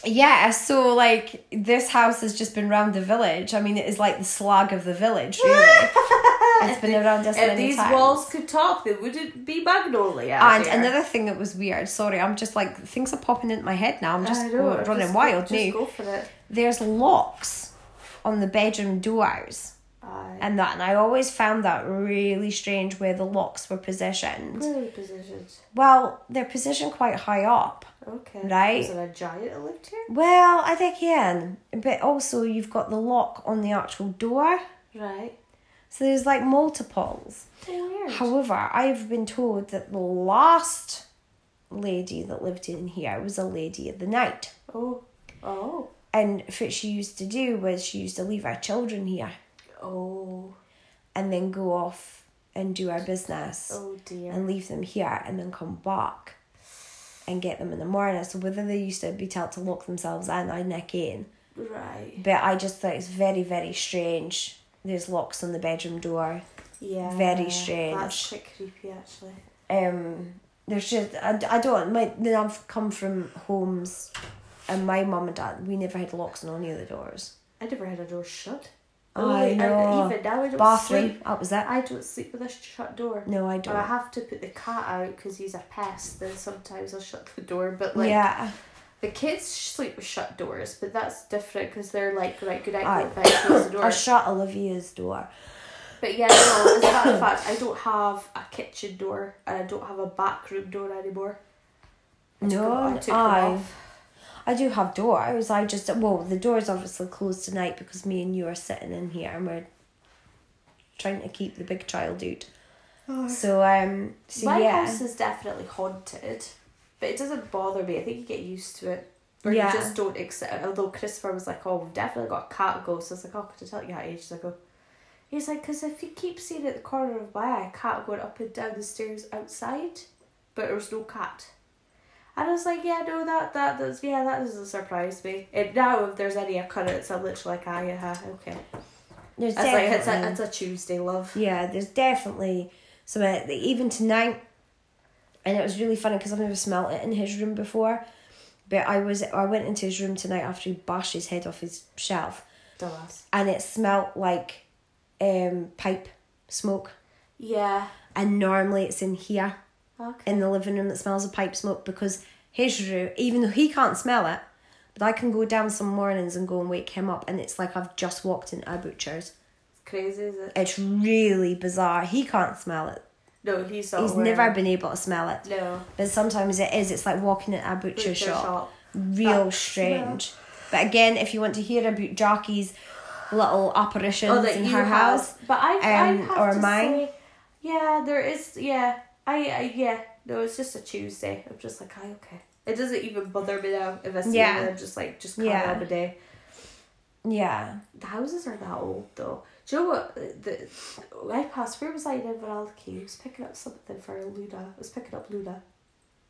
yeah, so like this house has just been round the village. I mean, it is like the slag of the village, really. it's been around us If these times. walls could talk, they wouldn't be magnolia. and here. another thing that was weird, sorry, I'm just like, things are popping into my head now. I'm just know, running just wild go, just go for it. There's locks on the bedroom doors Aye. and that, and I always found that really strange where the locks were positioned. Where are the positions? Well, they're positioned quite high up. Okay. Right. Is it a giant that lived here? Well, I think yeah. but also you've got the lock on the actual door, Right. so there's like multiples. Weird. However, I've been told that the last lady that lived in here was a lady of the night, oh. Oh. And what she used to do was she used to leave her children here Oh. and then go off and do her business Oh dear. and leave them here and then come back and get them in the morning. So whether they used to be told to lock themselves in, I nick in. Right. But I just thought it's very, very strange. There's locks on the bedroom door. Yeah. Very strange. That's quite creepy, actually. Um, there's just I, I don't. My then I've come from homes, and my mum and dad we never had locks on any of the doors. I never had a door shut. I Only- know. even now, I don't Bathroom, sleep. that was it. I don't sleep with a shut door. No, I don't. I have to put the cat out because he's a pest. Then sometimes I'll shut the door. But like yeah, the kids sleep with shut doors, but that's different because they're like right good night, go close the door. I shut Olivia's door. But yeah, no, as a matter of fact, I don't have a kitchen door and I don't have a back room door anymore. I No, I took them I. do have doors. I just well, the door's obviously closed tonight because me and you are sitting in here and we're trying to keep the big child out. So um, so My yeah, house is definitely haunted, but it doesn't bother me. I think you get used to it. Or Yeah. you just don't accept. Although Christopher was like, oh, we've definitely got a cat ghost. I was like, oh, could I tell you that ages ago? He's like, because if you keep seeing at the corner of my eye, a cat going up and down the stairs outside, but there was no cat. And I was like, yeah, no, that, that, that's, yeah, that doesn't surprise me. And now if there's any occurrence, I'm literally like, ah, yeah, okay. there's It's like, it's a, it's a Tuesday, love. Yeah, there's definitely some uh, even tonight, and it was really funny because I've never smelt it in his room before. But I was I went into his room tonight after he bashed his head off his shelf, Dumbass. and it smelt like um pipe smoke. Yeah. And normally it's in here Okay. in the living room that smells of pipe smoke because his room, even though he can't smell it, but I can go down some mornings and go and wake him up, and it's like I've just walked into a butcher's. It's crazy, is it? It's really bizarre. He can't smell it. No, he's He's aware. never been able to smell it. No. But sometimes it is. It's like walking in a butcher, Butcher shop. shop. Real That strange. But again, if you want to hear about Jackie's little apparitions Oh, in her have. house, But I, I um, have or to mine. say, yeah, there is. Yeah, I, I, yeah. No, it's just a Tuesday. I'm just like, hi, okay. It doesn't even bother me now if I see Yeah. it. I'm just like, just carry Yeah. the day. yeah, The houses are that old though. Do you know what? The I passed. Where was I in Inverallochy? I was picking up something for Luna. I was picking up Luna.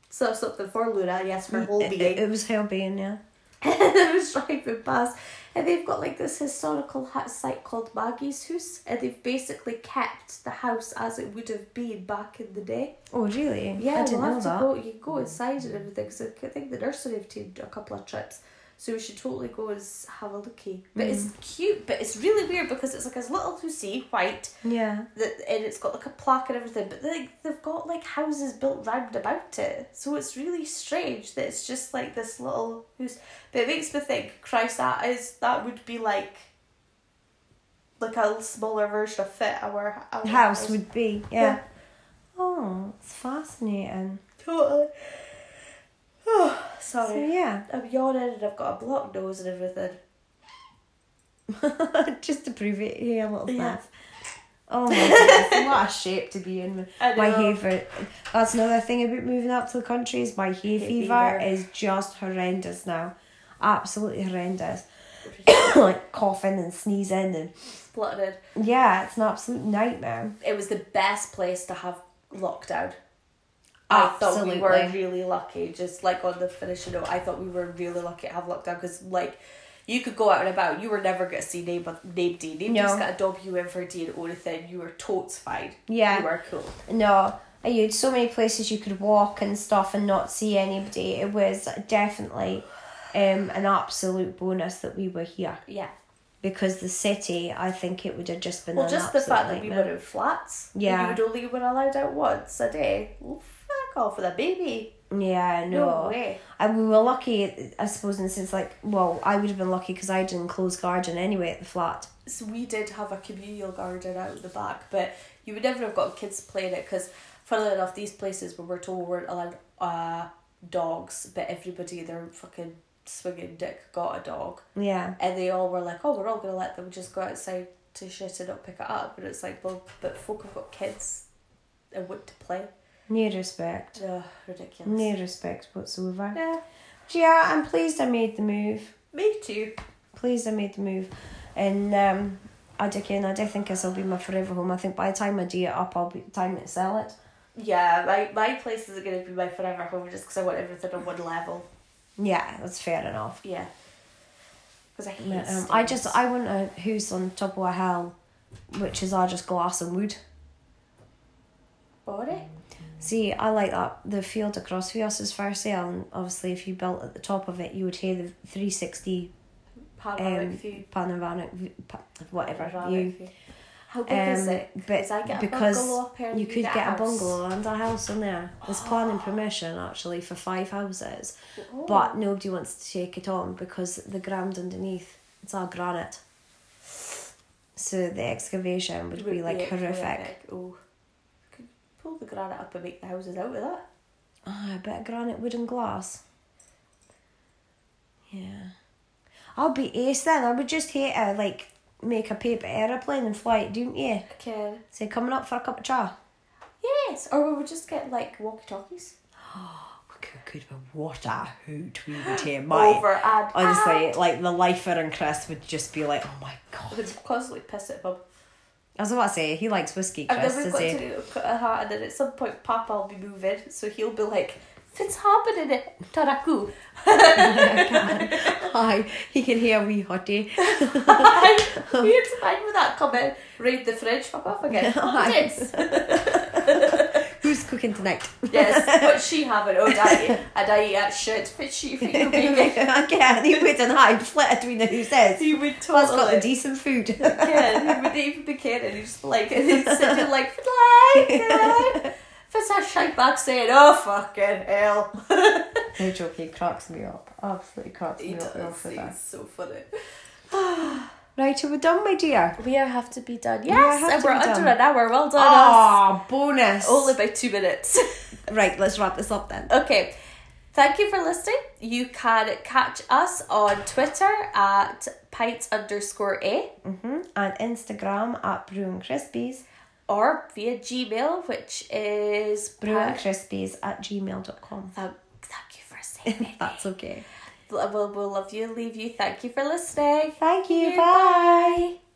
So something for Luna. Yes, for whole it, being. it, it was hell being yeah. And I was driving past, and they've got like this historical hut site called Maggie's House, and they've basically kept the house as it would have been back in the day. Oh really? Yeah, I didn't we'll know have that. to go. You go inside and everything. Because I think the nursery have taken a couple of trips, So we should totally go and have a looky. But it's mm. cute, but it's really weird because it's like this little hussy, white, Yeah. that and it's got like a plaque and everything, but they, they've got like houses built round about it. So it's really strange that it's just like this little house. But it makes me think, Christ, that is that would be like like a smaller version of fit our, our House would be. Yeah. Yeah. Oh, it's fascinating. totally. Oh, So sorry. yeah, I'm yawning and I've got a blocked nose and everything. just to prove it, here a little Yeah. Oh my goodness, what a shape to be in. My hay fever. That's another thing about moving up to the country is my hay, Hay fever, fever. is just horrendous now. Absolutely horrendous. like coughing and sneezing and Spluttered. yeah, it's an absolute nightmare. It was the best place to have lockdown. I thought we were really lucky. Just like on the finishing note, I thought we were really lucky to have lockdown because like you could go out and about. You were never gonna see name name D. Name No. D's got a W in for D and anything. You were totes fine. Yeah. You were cool. No, you had so many places you could walk and stuff and not see anybody. It was definitely um, an absolute bonus that we were here Yeah. because the city, I think it would have just been Well, just the fact that we were in flats. Yeah. You would only been allowed out once a day. Well, off with a baby. Yeah, No, no. way. And we were lucky, I suppose, in the sense like, well, I would have been lucky because I had an enclosed garden anyway at the flat. So we did have a communal garden out the back, but you would never have got kids playing it because, funnily enough, these places where we're told weren't allowed uh, dogs, but everybody, their fucking swinging dick, got a dog. Yeah. And they all were like, oh, we're all going to let them just go outside to shit and not pick it up. And it's like, well, but folk have got kids and want to play. No respect. Ugh, ridiculous. No respect whatsoever. Yeah, But yeah, I'm pleased I made the move. me too. Pleased I made the move. And um, I do, and I do think this will be my forever home. I think by the time I do it up, I'll be time to sell it. Yeah, my, my place is going to be my forever home just because I want everything on one level. Yeah, that's fair enough. Yeah. Because I hate um, I just. I want a house on top of a hill, which is all just glass and wood. Body? See, I like that. The field across from us is for sale, and obviously, if you built at the top of it, you would hear the three sixty Panoramic um, view. panoramic, pa- whatever Panoramic view. How big is Um, it? but Because I get because bungalow up here you could get, get a bungalow and a house on there. There's planning permission actually for five houses, Oh. but nobody wants to take it on because the ground underneath it's all granite. So the excavation would, be like horrific. Oh. Pull the granite up and make the houses out of that. Ah, a bit of granite, wood and glass. Yeah. I'll be ace then. I would just hate to like make a paper aeroplane and fly it, don't you? Can. Say coming up for a cup of cha. Yes, or we would just get like walkie talkies. Could, be what a hoot we would hear. Over and honestly, like the lifer and Chris would just be like, oh my god. Would constantly piss at him. I was about to say he likes whiskey, And Chris. then we've got he? to put a hat, and then at some point, Papa will be moving, so he'll be like, "What's happening at Taraku?" Hi, he can hear wee hottie. Weird time with that coming. Raid the fridge, fuck off again. Aye. Cooking tonight? yes, but she having? Oh, daddy, and I eat that shit. But she think you'll be Again, he would and hide split between the who says. He would That's got the totally. decent food. Again, he would even be kidding. He's just like, and he's sitting like, like, That's a shite back saying, oh, fucking hell. no joke, he cracks me up. Absolutely cracks He me up. does. that. He's so funny. Right, are we done, my dear? We are have to be done. Yes, have and we're under done. an hour. Well done, us. Ah, bonus. Only by two minutes. Right, let's wrap this up then. okay. Thank you for listening. You can catch us on Twitter at pints underscore A hmm And Instagram at Brew and Crispies. or via Gmail, which is Brew and Crispies at gmail.com. Thank, thank you for saying. That's okay. We'll, we'll love you leave you. Thank you for listening. Thank you. Bye.